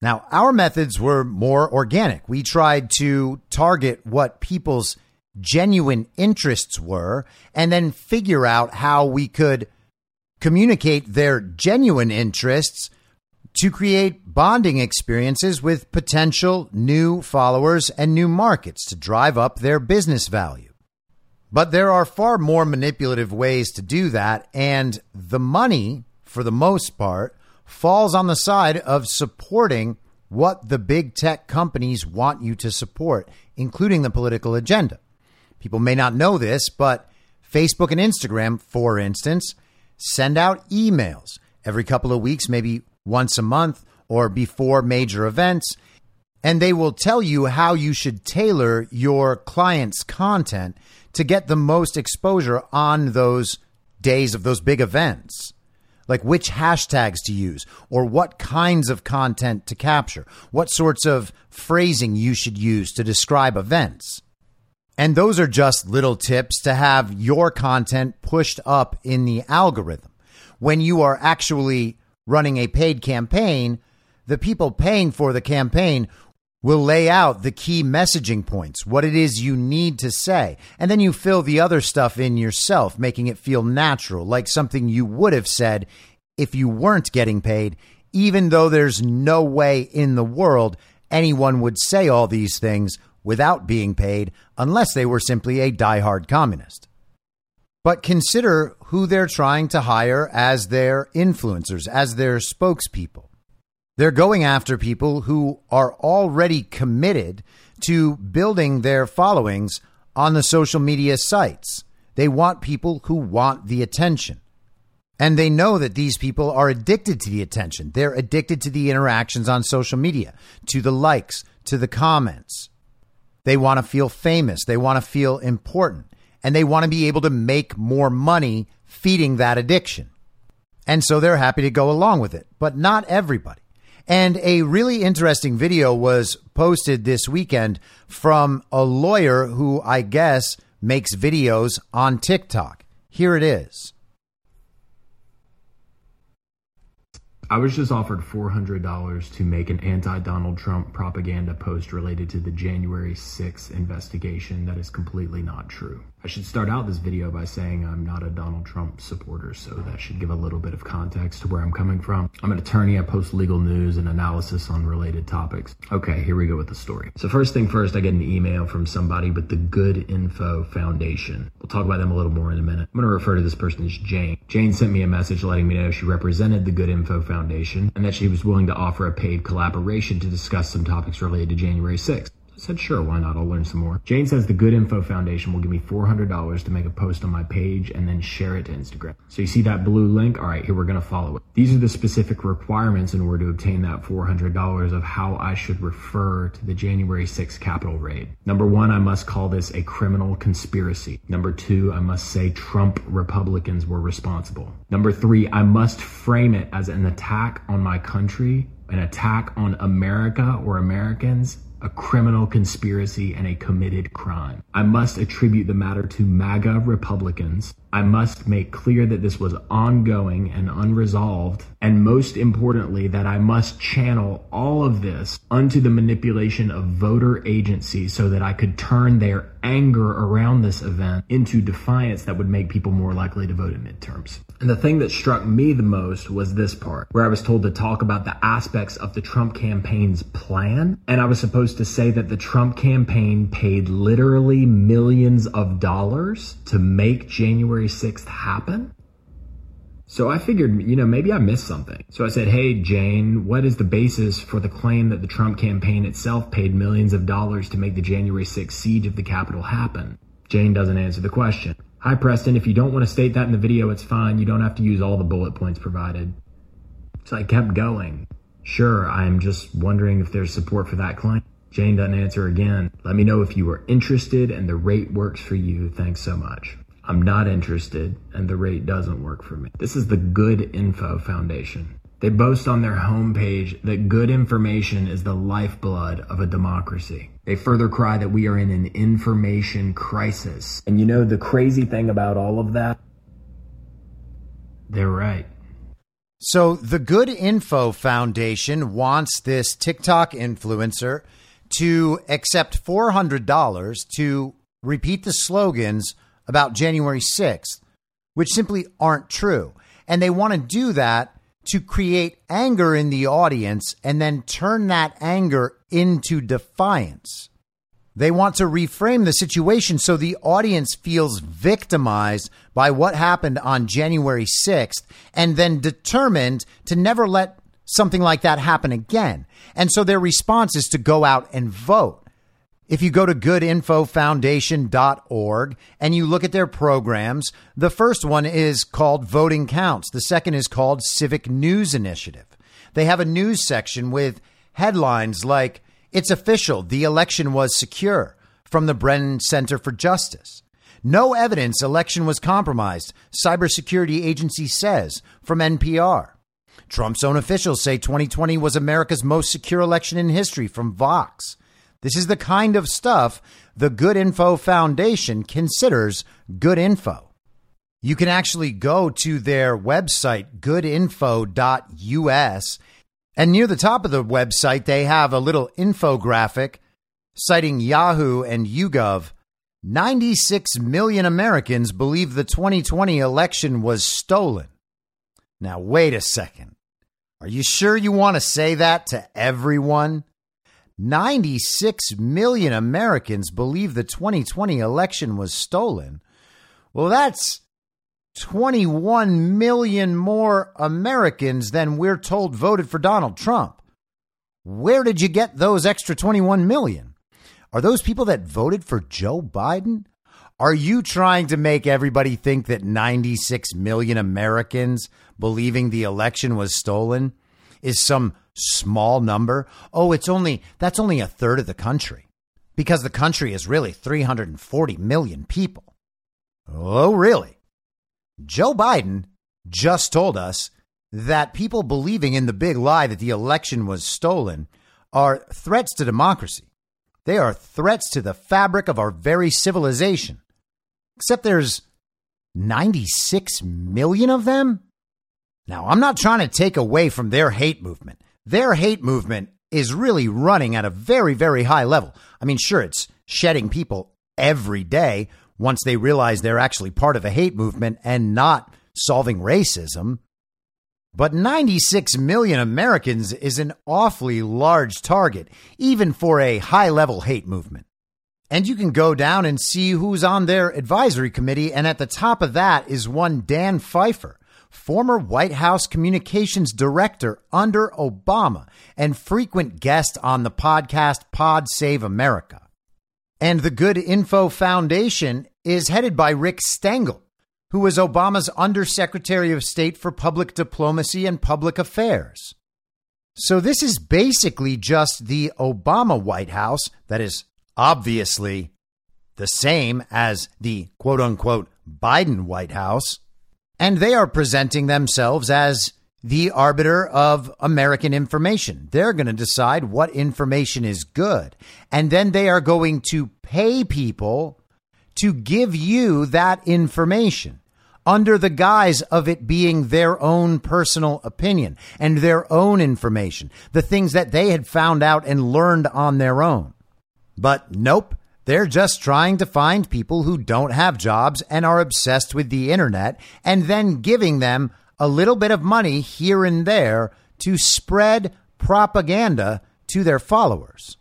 Speaker 5: Now, our methods were more organic. We tried to target what people's genuine interests were and then figure out how we could communicate their genuine interests to create bonding experiences with potential new followers and new markets to drive up their business value. But there are far more manipulative ways to do that. And the money, for the most part, falls on the side of supporting what the big tech companies want you to support, including the political agenda. People may not know this, but Facebook and Instagram, for instance, send out emails every couple of weeks, maybe once a month or before major events. And they will tell you how you should tailor your client's content to get the most exposure on those days of those big events. Like which hashtags to use or what kinds of content to capture, what sorts of phrasing you should use to describe events. And those are just little tips to have your content pushed up in the algorithm. When you are actually running a paid campaign, the people paying for the campaign will lay out the key messaging points, what it is you need to say. And then you fill the other stuff in yourself, making it feel natural, like something you would have said if you weren't getting paid, even though there's no way in the world anyone would say all these things without being paid unless they were simply a diehard communist. But consider who they're trying to hire as their influencers, as their spokespeople. They're going after people who are already committed to building their followings on the social media sites. They want people who want the attention. And they know that these people are addicted to the attention. They're addicted to the interactions on social media, to the likes, to the comments. They want to feel famous. They want to feel important. And they want to be able to make more money feeding that addiction. And so they're happy to go along with it, but not everybody. And a really interesting video was posted this weekend from a lawyer who I guess makes videos on TikTok. Here it is.
Speaker 7: I was just offered $400 to make an anti Donald Trump propaganda post related to the January 6th investigation that is completely not true. I should start out this video by saying I'm not a Donald Trump supporter, so that should give a little bit of context to where I'm coming from. I'm an attorney, I post legal news and analysis on related topics. Okay, here we go with the story. So, first thing first, I get an email from somebody with the Good Info Foundation. We'll talk about them a little more in a minute. I'm going to refer to this person as Jane. Jane sent me a message letting me know she represented the Good Info Foundation and that she was willing to offer a paid collaboration to discuss some topics related to January 6th. Said, sure, why not? I'll learn some more. Jane says the Good Info Foundation will give me $400 to make a post on my page and then share it to Instagram. So you see that blue link? All right, here we're going to follow it. These are the specific requirements in order to obtain that $400 of how I should refer to the January 6th Capitol raid. Number one, I must call this a criminal conspiracy. Number two, I must say Trump Republicans were responsible. Number three, I must frame it as an attack on my country, an attack on America or Americans a criminal conspiracy and a committed crime. I must attribute the matter to MAGA Republicans. I must make clear that this was ongoing and unresolved. And most importantly, that I must channel all of this unto the manipulation of voter agencies so that I could turn their anger around this event into defiance that would make people more likely to vote in midterms. And the thing that struck me the most was this part, where I was told to talk about the aspects of the Trump campaign's plan. And I was supposed to say that the Trump campaign paid literally millions of dollars to make January 6th happen. So I figured, you know, maybe I missed something. So I said, Hey, Jane, what is the basis for the claim that the Trump campaign itself paid millions of dollars to make the January 6th siege of the Capitol happen? Jane doesn't answer the question. Hi, Preston. If you don't want to state that in the video, it's fine. You don't have to use all the bullet points provided. So I kept going. Sure, I'm just wondering if there's support for that claim. Jane doesn't answer again. Let me know if you are interested and the rate works for you. Thanks so much. I'm not interested and the rate doesn't work for me. This is the Good Info Foundation. They boast on their homepage that good information is the lifeblood of a democracy. They further cry that we are in an information crisis. And you know the crazy thing about all of that? They're right.
Speaker 5: So the Good Info Foundation wants this TikTok influencer to accept $400 to repeat the slogans about January 6th, which simply aren't true. And they want to do that to create anger in the audience and then turn that anger into defiance. They want to reframe the situation so the audience feels victimized by what happened on January 6th and then determined to never let something like that happen again. And so their response is to go out and vote. If you go to goodinfofoundation.org and you look at their programs, the first one is called Voting Counts. The second is called Civic News Initiative. They have a news section with headlines like, It's official, the election was secure from the Brennan Center for Justice. No evidence election was compromised, cybersecurity agency says from NPR. Trump's own officials say 2020 was America's most secure election in history from Vox. This is the kind of stuff the Good Info Foundation considers good info. You can actually go to their website, goodinfo.us, and near the top of the website, they have a little infographic citing Yahoo and YouGov. 96 million Americans believe the 2020 election was stolen. Now, wait a second. Are you sure you want to say that to everyone? 96 million Americans believe the 2020 election was stolen. Well, that's 21 million more Americans than we're told voted for Donald Trump. Where did you get those extra 21 million? Are those people that voted for Joe Biden? Are you trying to make everybody think that 96 million Americans believing the election was stolen is some small number? Oh, it's only that's only a third of the country because the country is really 340 million people. Oh, really? Joe Biden just told us that people believing in the big lie that the election was stolen are threats to democracy. They are threats to the fabric of our very civilization. Except there's 96 million of them? Now, I'm not trying to take away from their hate movement. Their hate movement is really running at a very, very high level. I mean, sure, it's shedding people every day once they realize they're actually part of a hate movement and not solving racism. But 96 million Americans is an awfully large target, even for a high level hate movement. And you can go down and see who's on their advisory committee. And at the top of that is one Dan Pfeiffer, former White House communications director under Obama and frequent guest on the podcast Pod Save America. And the Good Info Foundation is headed by Rick Stengel, who was Obama's Undersecretary of State for Public Diplomacy and Public Affairs. So this is basically just the Obama White House that is obviously the same as the quote unquote Biden White House and they are presenting themselves as the arbiter of American information. They're going to decide what information is good. And then they are going to pay people to give you that information under the guise of it being their own personal opinion and their own information, the things that they had found out and learned on their own. But nope, they're just trying to find people who don't have jobs and are obsessed with the internet and then giving them a little bit of money here and there to spread propaganda to their followers.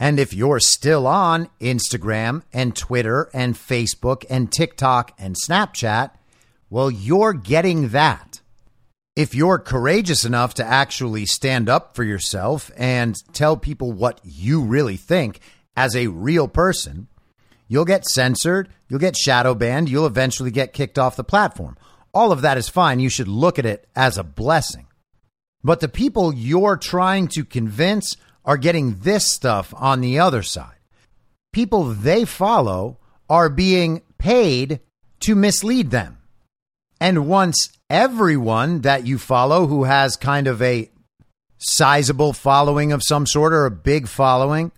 Speaker 5: And if you're still on Instagram and Twitter and Facebook and TikTok and Snapchat, well, you're getting that. If you're courageous enough to actually stand up for yourself and tell people what you really think as a real person, you'll get censored, you'll get shadow banned, you'll eventually get kicked off the platform. All of that is fine. You should look at it as a blessing. But the people you're trying to convince are getting this stuff on the other side. People they follow are being paid to mislead them. And once everyone that you follow who has kind of a sizable following of some sort or a big following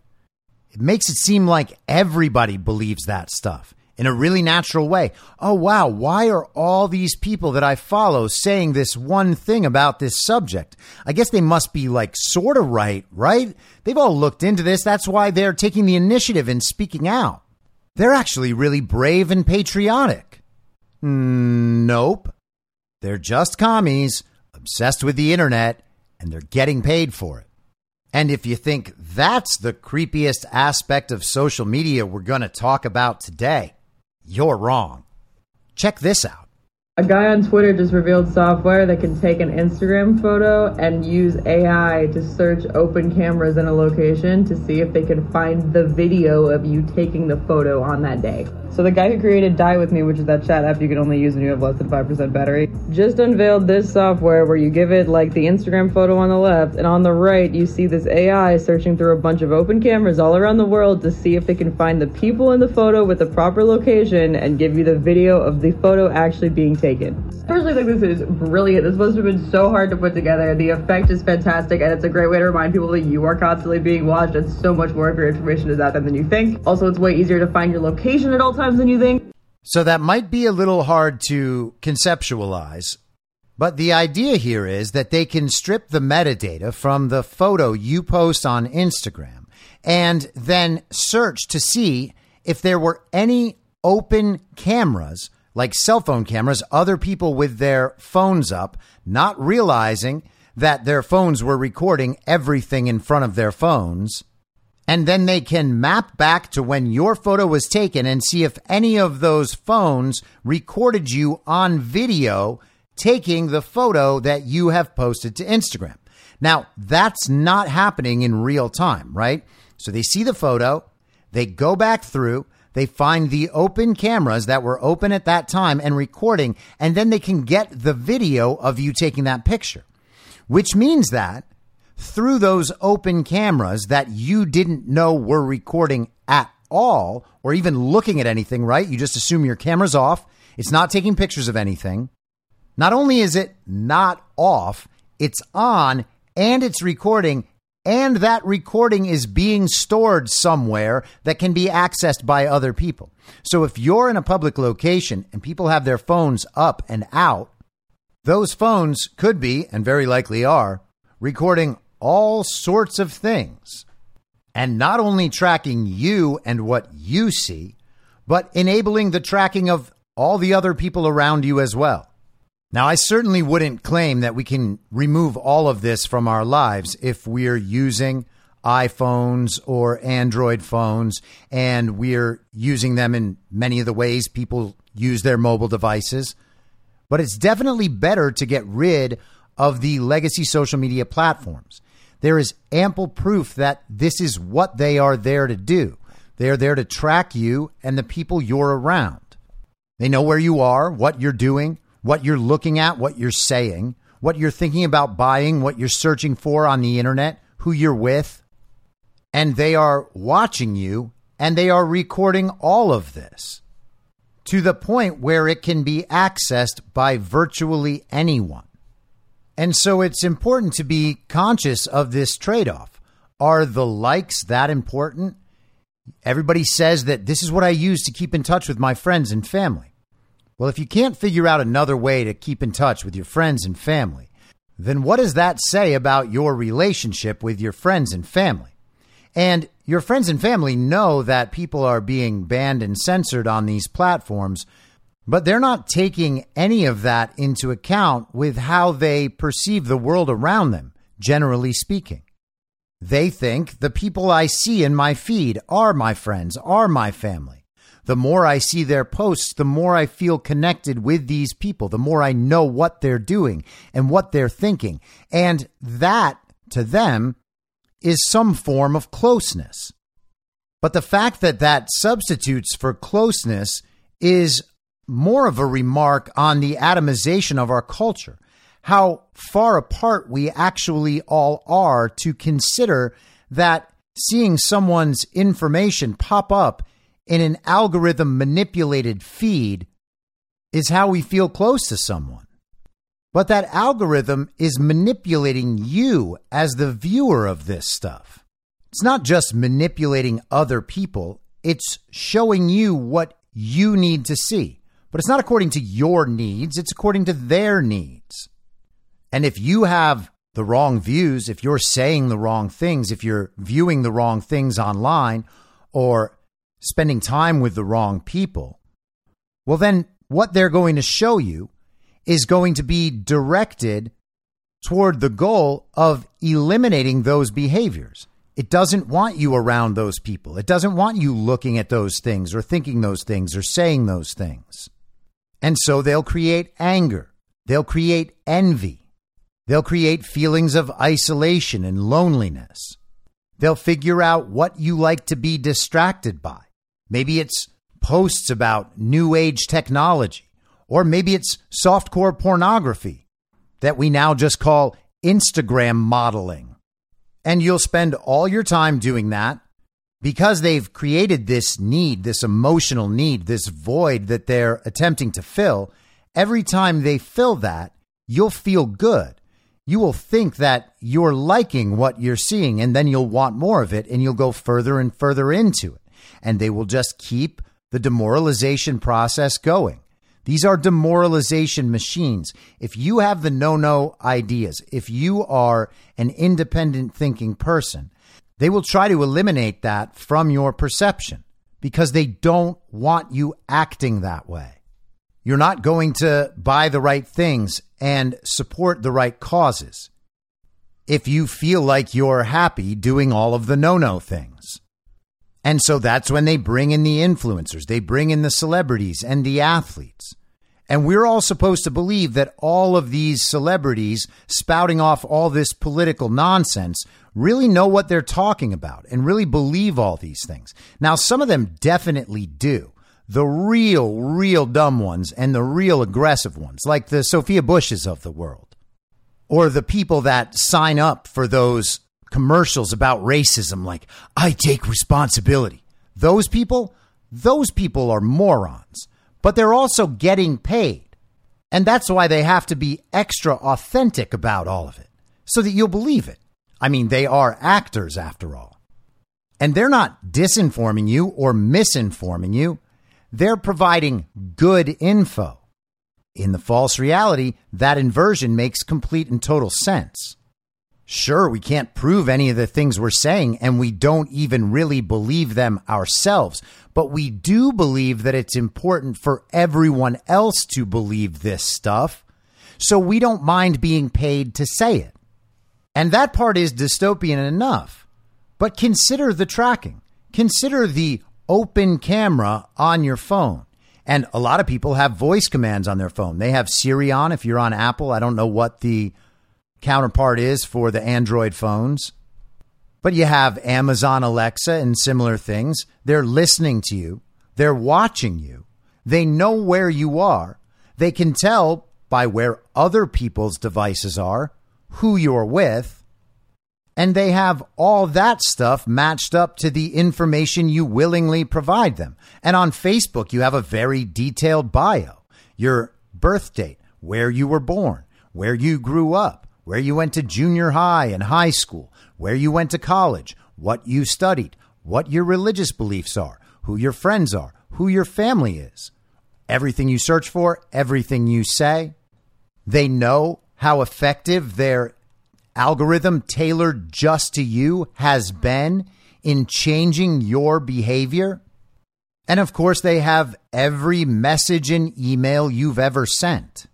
Speaker 5: it makes it seem like everybody believes that stuff in a really natural way. Oh, wow. Why are all these people that I follow saying this one thing about this subject? I guess they must be like sort of right, right? They've all looked into this. That's why they're taking the initiative and speaking out. They're actually really brave and patriotic. Mm, nope. They're just commies, obsessed with the internet, and they're getting paid for it. And if you think that's the creepiest aspect of social media we're going to talk about today, you're wrong. Check this out.
Speaker 8: A guy on Twitter just revealed software that can take an Instagram photo and use AI to search open cameras in a location to see if they can find the video of you taking the photo on that day. So the guy who created Die With Me, which is that chat app you can only use when you have less than 5% battery, just unveiled this software where you give it like the Instagram photo on the left, and on the right you see this AI searching through a bunch of open cameras all around the world to see if they can find the people in the photo with the proper location and give you the video of the photo actually being taken. I personally think this is brilliant. This must have been so hard to put together. The effect is fantastic, and it's a great way to remind people that you are constantly being watched, and so much more of your information is out there than you think. Also, it's way easier to find your location at all times than you think.
Speaker 5: So that might be a little hard to conceptualize. But the idea here is that they can strip the metadata from the photo you post on Instagram and then search to see if there were any open cameras, like cell phone cameras, other people with their phones up, not realizing that their phones were recording everything in front of their phones and then they can map back to when your photo was taken and see if any of those phones recorded you on video taking the photo that you have posted to Instagram. Now, that's not happening in real time, right? So they see the photo, they go back through, they find the open cameras that were open at that time and recording, and then they can get the video of you taking that picture, which means that through those open cameras that you didn't know were recording at all or even looking at anything, right? You just assume your camera's off. It's not taking pictures of anything. Not only is it not off, it's on and it's recording, and that recording is being stored somewhere that can be accessed by other people. So if you're in a public location and people have their phones up and out, those phones could be, and very likely are, recording all sorts of things. And not only tracking you and what you see, but enabling the tracking of all the other people around you as well. Now, I certainly wouldn't claim that we can remove all of this from our lives if we're using iPhones or Android phones and we're using them in many of the ways people use their mobile devices. But it's definitely better to get rid of the legacy social media platforms there is ample proof that this is what they are there to do. They are there to track you and the people you're around. They know where you are, what you're doing, what you're looking at, what you're saying, what you're thinking about buying, what you're searching for on the internet, who you're with. And they are watching you and they are recording all of this to the point where it can be accessed by virtually anyone. And so it's important to be conscious of this trade off. Are the likes that important? Everybody says that this is what I use to keep in touch with my friends and family. Well, if you can't figure out another way to keep in touch with your friends and family, then what does that say about your relationship with your friends and family? And your friends and family know that people are being banned and censored on these platforms but they're not taking any of that into account with how they perceive the world around them, generally speaking. They think the people I see in my feed are my friends, are my family. The more I see their posts, the more I feel connected with these people, the more I know what they're doing and what they're thinking. And that, to them, is some form of closeness. But the fact that that substitutes for closeness is more of a remark on the atomization of our culture, how far apart we actually all are to consider that seeing someone's information pop up in an algorithm manipulated feed is how we feel close to someone. But that algorithm is manipulating you as the viewer of this stuff. It's not just manipulating other people, it's showing you what you need to see. But it's not according to your needs, it's according to their needs. And if you have the wrong views, if you're saying the wrong things, if you're viewing the wrong things online or spending time with the wrong people, well, then what they're going to show you is going to be directed toward the goal of eliminating those behaviors. It doesn't want you around those people. It doesn't want you looking at those things or thinking those things or saying those things. And so they'll create anger. They'll create envy. They'll create feelings of isolation and loneliness. They'll figure out what you like to be distracted by. Maybe it's posts about new age technology, or maybe it's softcore pornography that we now just call Instagram modeling. And you'll spend all your time doing that because they've created this need, this emotional need, this void that they're attempting to fill. Every time they fill that, you'll feel good you will think that you're liking what you're seeing and then you'll want more of it and you'll go further and further into it. And they will just keep the demoralization process going. These are demoralization machines. If you have the no no ideas, if you are an independent thinking person, they will try to eliminate that from your perception because they don't want you acting that way. You're not going to buy the right things and support the right causes if you feel like you're happy doing all of the no no things. And so that's when they bring in the influencers, they bring in the celebrities and the athletes. And we're all supposed to believe that all of these celebrities spouting off all this political nonsense really know what they're talking about and really believe all these things. Now, some of them definitely do the real, real dumb ones and the real aggressive ones, like the Sophia Bushes of the world, or the people that sign up for those commercials about racism, like, I take responsibility. Those people, those people are morons, but they're also getting paid. And that's why they have to be extra authentic about all of it so that you'll believe it. I mean, they are actors after all. And they're not disinforming you or misinforming you. They're providing good info. In the false reality, that inversion makes complete and total sense. Sure, we can't prove any of the things we're saying, and we don't even really believe them ourselves, but we do believe that it's important for everyone else to believe this stuff, so we don't mind being paid to say it. And that part is dystopian enough. But consider the tracking. Consider the open camera on your phone. And a lot of people have voice commands on their phone. They have Siri on if you're on Apple. I don't know what the counterpart is for the Android phones. But you have Amazon Alexa and similar things. They're listening to you, they're watching you, they know where you are. They can tell by where other people's devices are, who you're with, and they have all that stuff matched up to the information you willingly provide them. And on Facebook, you have a very detailed bio your birth date, where you were born, where you grew up, where you went to junior high and high school, where you went to college, what you studied, what your religious beliefs are, who your friends are, who your family is. Everything you search for, everything you say. They know how effective their algorithm tailored just to you has been in changing your behavior. And of course, they have every message and email you've ever sent.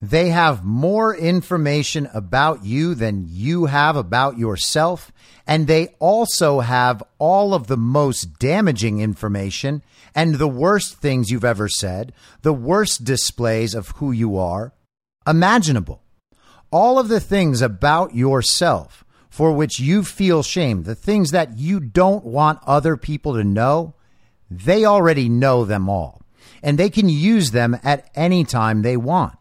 Speaker 5: They have more information about you than you have about yourself. And they also have all of the most damaging information and the worst things you've ever said, the worst displays of who you are imaginable all of the things about yourself for which you feel shame, the things that you don't want other people to know, they already know them all. And they can use them at any time they want.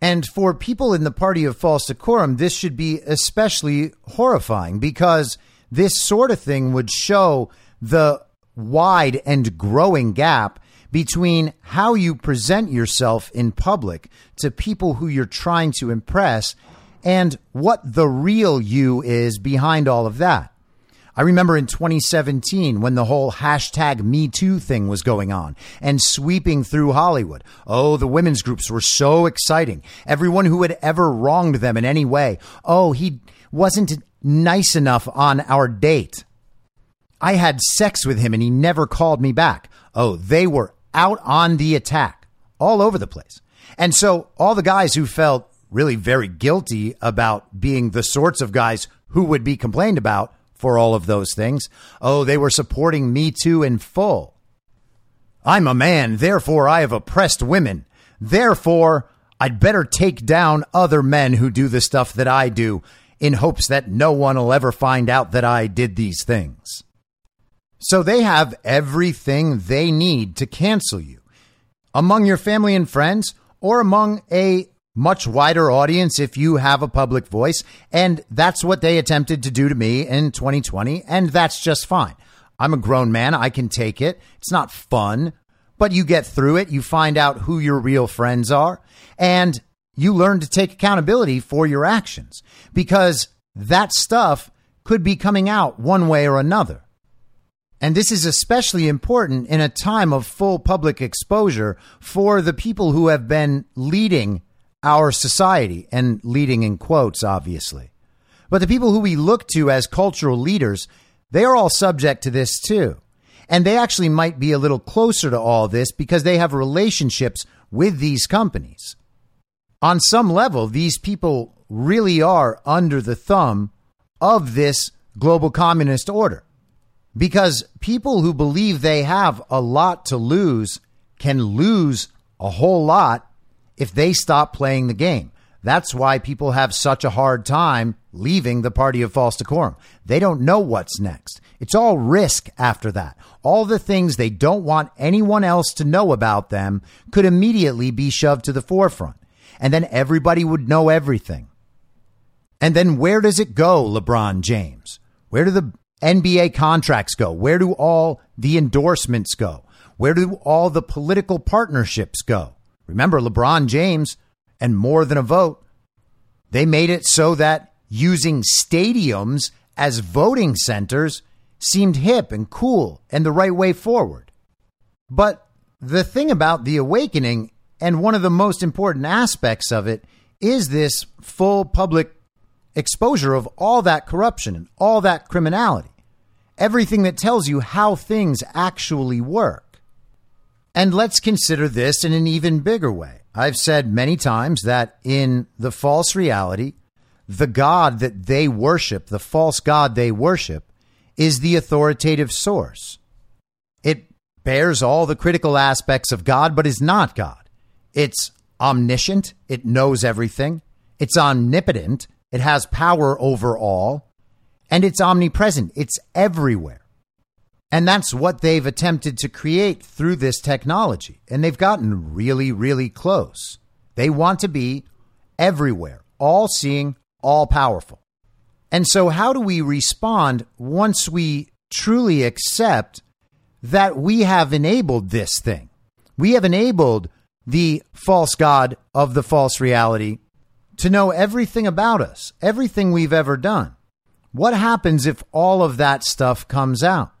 Speaker 5: And for people in the party of false decorum, this should be especially horrifying because this sort of thing would show the wide and growing gap between how you present yourself in public to people who you're trying to impress and what the real you is behind all of that. I remember in 2017 when the whole hashtag Me Too thing was going on and sweeping through Hollywood. Oh, the women's groups were so exciting. Everyone who had ever wronged them in any way. Oh, he wasn't nice enough on our date. I had sex with him and he never called me back. Oh, they were out on the attack all over the place. And so all the guys who felt really very guilty about being the sorts of guys who would be complained about for all of those things. Oh, they were supporting Me Too in full. I'm a man, therefore I have oppressed women. Therefore, I'd better take down other men who do the stuff that I do in hopes that no one will ever find out that I did these things. So they have everything they need to cancel you among your family and friends or among a much wider audience if you have a public voice. And that's what they attempted to do to me in 2020. And that's just fine. I'm a grown man. I can take it. It's not fun, but you get through it. You find out who your real friends are and you learn to take accountability for your actions because that stuff could be coming out one way or another. And this is especially important in a time of full public exposure for the people who have been leading our society and leading in quotes, obviously. But the people who we look to as cultural leaders, they are all subject to this too. And they actually might be a little closer to all this because they have relationships with these companies. On some level, these people really are under the thumb of this global communist order because people who believe they have a lot to lose can lose a whole lot if they stop playing the game. That's why people have such a hard time leaving the party of false decorum. They don't know what's next. It's all risk after that. All the things they don't want anyone else to know about them could immediately be shoved to the forefront. And then everybody would know everything. And then where does it go, LeBron James? Where do the NBA contracts go? Where do all the endorsements go? Where do all the political partnerships go? Remember, LeBron James and more than a vote, they made it so that using stadiums as voting centers seemed hip and cool and the right way forward. But the thing about the awakening, and one of the most important aspects of it, is this full public exposure of all that corruption and all that criminality. Everything that tells you how things actually work. And let's consider this in an even bigger way. I've said many times that in the false reality, the God that they worship, the false God they worship, is the authoritative source. It bears all the critical aspects of God, but is not God. It's omniscient, it knows everything, it's omnipotent, it has power over all, and it's omnipresent. It's everywhere. And that's what they've attempted to create through this technology. And they've gotten really, really close. They want to be everywhere, all seeing, all powerful. And so, how do we respond once we truly accept that we have enabled this thing? We have enabled the false God of the false reality to know everything about us, everything we've ever done. What happens if all of that stuff comes out?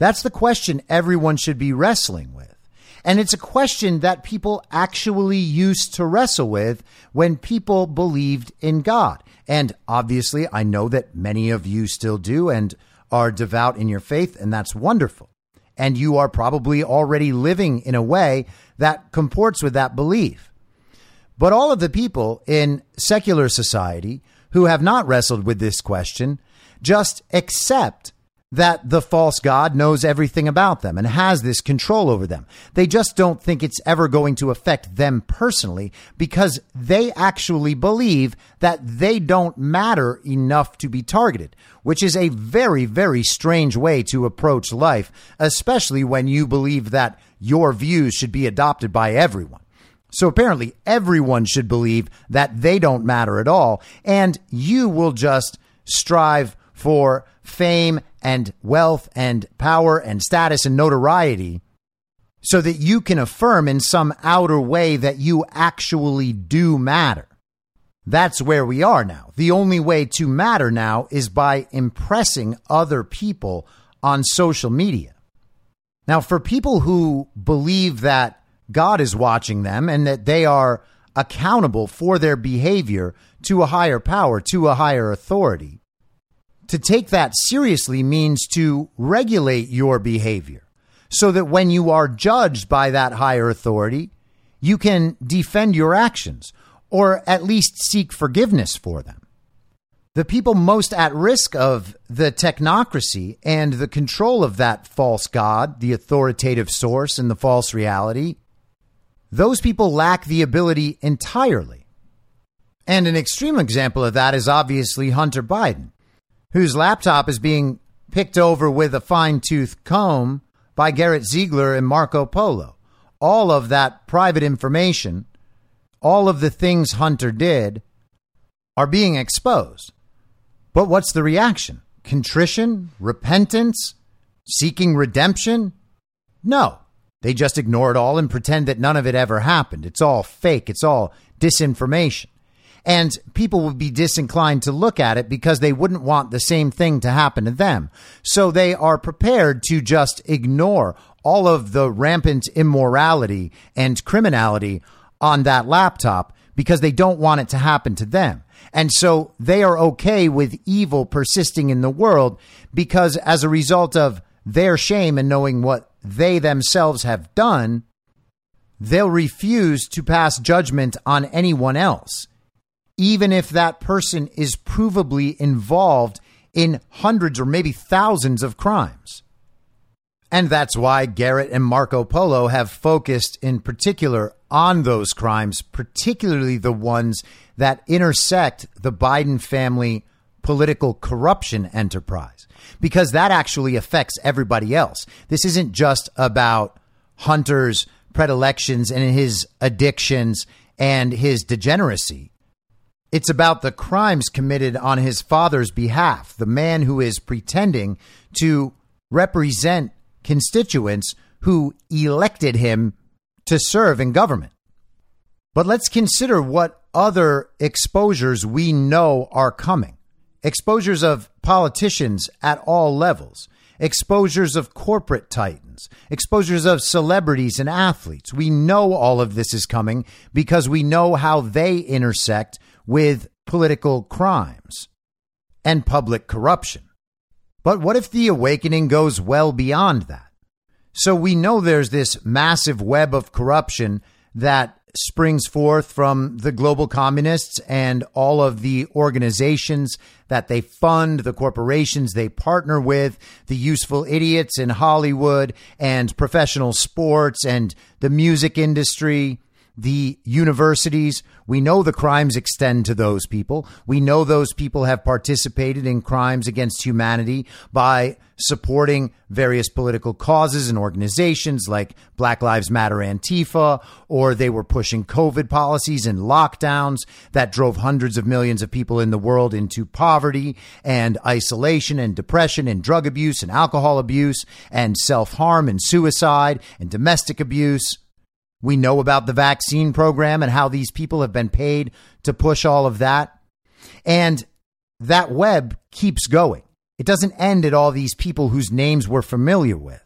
Speaker 5: That's the question everyone should be wrestling with. And it's a question that people actually used to wrestle with when people believed in God. And obviously, I know that many of you still do and are devout in your faith, and that's wonderful. And you are probably already living in a way that comports with that belief. But all of the people in secular society who have not wrestled with this question just accept that the false God knows everything about them and has this control over them. They just don't think it's ever going to affect them personally because they actually believe that they don't matter enough to be targeted, which is a very, very strange way to approach life, especially when you believe that your views should be adopted by everyone. So apparently everyone should believe that they don't matter at all. And you will just strive for fame and wealth and power and status and notoriety so that you can affirm in some outer way that you actually do matter. That's where we are now. The only way to matter now is by impressing other people on social media. Now, for people who believe that God is watching them and that they are accountable for their behavior to a higher power, to a higher authority. To take that seriously means to regulate your behavior so that when you are judged by that higher authority, you can defend your actions or at least seek forgiveness for them. The people most at risk of the technocracy and the control of that false God, the authoritative source and the false reality, those people lack the ability entirely. And an extreme example of that is obviously Hunter Biden, whose laptop is being picked over with a fine tooth comb by Garrett Ziegler and Marco Polo. All of that private information, all of the things Hunter did, are being exposed. But what's the reaction? Contrition? Repentance? Seeking redemption? No. They just ignore it all and pretend that none of it ever happened. It's all fake. It's all disinformation. And people would be disinclined to look at it because they wouldn't want the same thing to happen to them. So they are prepared to just ignore all of the rampant immorality and criminality on that laptop because they don't want it to happen to them. And so they are okay with evil persisting in the world because as a result of their shame and knowing what they themselves have done, they'll refuse to pass judgment on anyone else, even if that person is provably involved in hundreds or maybe thousands of crimes. And that's why Garrett and Marco Polo have focused in particular on those crimes, particularly the ones that intersect the Biden family political corruption enterprise, because that actually affects everybody else. This isn't just about Hunter's predilections and his addictions and his degeneracy. It's about the crimes committed on his father's behalf, the man who is pretending to represent constituents who elected him to serve in government. But let's consider what other exposures we know are coming exposures of politicians at all levels, exposures of corporate titans, exposures of celebrities and athletes. We know all of this is coming because we know how they intersect with political crimes and public corruption. But what if the awakening goes well beyond that? So we know there's this massive web of corruption that springs forth from the global communists and all of the organizations that they fund, the corporations they partner with, the useful idiots in Hollywood and professional sports and the music industry the universities. We know the crimes extend to those people. We know those people have participated in crimes against humanity by supporting various political causes and organizations like Black Lives Matter Antifa, or they were pushing COVID policies and lockdowns that drove hundreds of millions of people in the world into poverty and isolation and depression and drug abuse and alcohol abuse and self harm and suicide and domestic abuse. We know about the vaccine program and how these people have been paid to push all of that. And that web keeps going. It doesn't end at all these people whose names we're familiar with.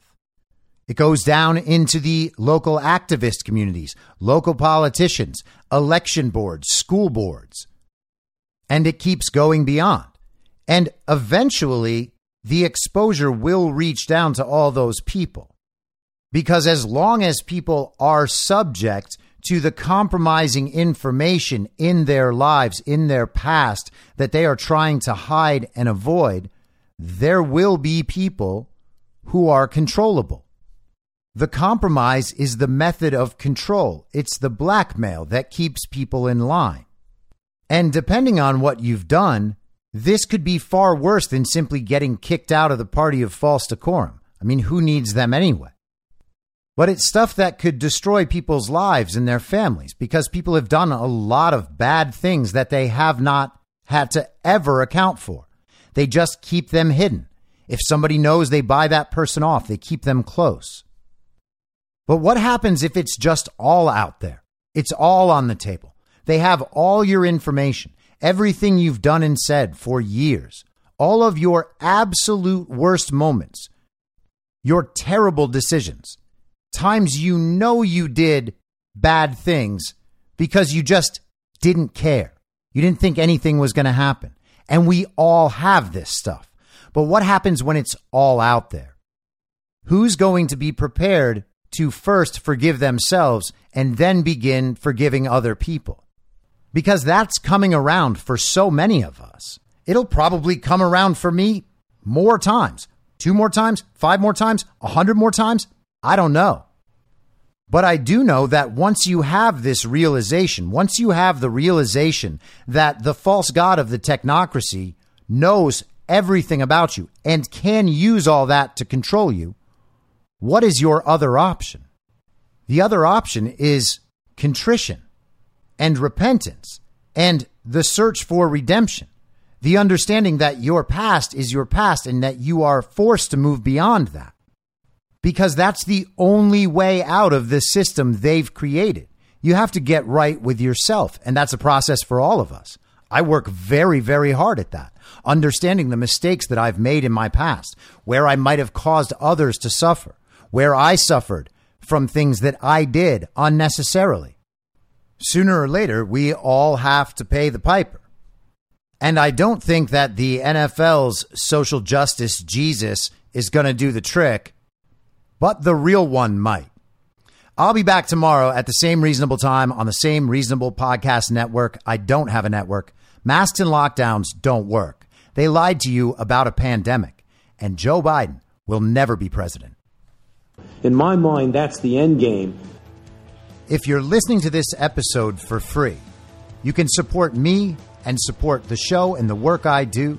Speaker 5: It goes down into the local activist communities, local politicians, election boards, school boards. And it keeps going beyond. And eventually, the exposure will reach down to all those people. Because as long as people are subject to the compromising information in their lives, in their past, that they are trying to hide and avoid, there will be people who are controllable. The compromise is the method of control. It's the blackmail that keeps people in line. And depending on what you've done, this could be far worse than simply getting kicked out of the party of false decorum. I mean, who needs them anyway? But it's stuff that could destroy people's lives and their families because people have done a lot of bad things that they have not had to ever account for. They just keep them hidden. If somebody knows they buy that person off, they keep them close. But what happens if it's just all out there? It's all on the table. They have all your information, everything you've done and said for years, all of your absolute worst moments, your terrible decisions times you know you did bad things because you just didn't care. You didn't think anything was going to happen. And we all have this stuff. But what happens when it's all out there? Who's going to be prepared to first forgive themselves and then begin forgiving other people? because that's coming around for so many of us. It'll probably come around for me more times, two more times, five more times, a hundred more times. I don't know. But I do know that once you have this realization, once you have the realization that the false God of the technocracy knows everything about you and can use all that to control you, what is your other option? The other option is contrition and repentance and the search for redemption. The understanding that your past is your past and that you are forced to move beyond that because that's the only way out of the system they've created. You have to get right with yourself. And that's a process for all of us. I work very, very hard at that, understanding the mistakes that I've made in my past, where I might have caused others to suffer, where I suffered from things that I did unnecessarily. Sooner or later, we all have to pay the piper. And I don't think that the NFL's social justice Jesus is going to do the trick but the real one might. I'll be back tomorrow at the same reasonable time on the same reasonable podcast network. I don't have a network. Masks and lockdowns don't work. They lied to you about a pandemic, and Joe Biden will never be president.
Speaker 9: In my mind, that's the end game.
Speaker 5: If you're listening to this episode for free, you can support me and support the show and the work I do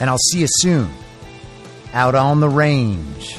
Speaker 5: and I'll see you soon out on the range.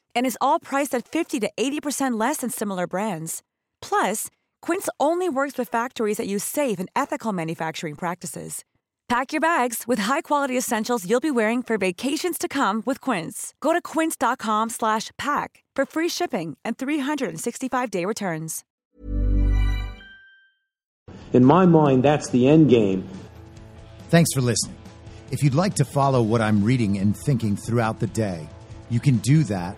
Speaker 10: And is all priced at 50 to 80% less than similar brands. Plus, Quince only works with factories that use safe and ethical manufacturing practices. Pack your bags with high-quality essentials you'll be wearing for vacations to come with Quince. Go to quince.com/pack for free shipping and 365-day returns.
Speaker 9: In my mind, that's the end game.
Speaker 5: Thanks for listening. If you'd like to follow what I'm reading and thinking throughout the day, you can do that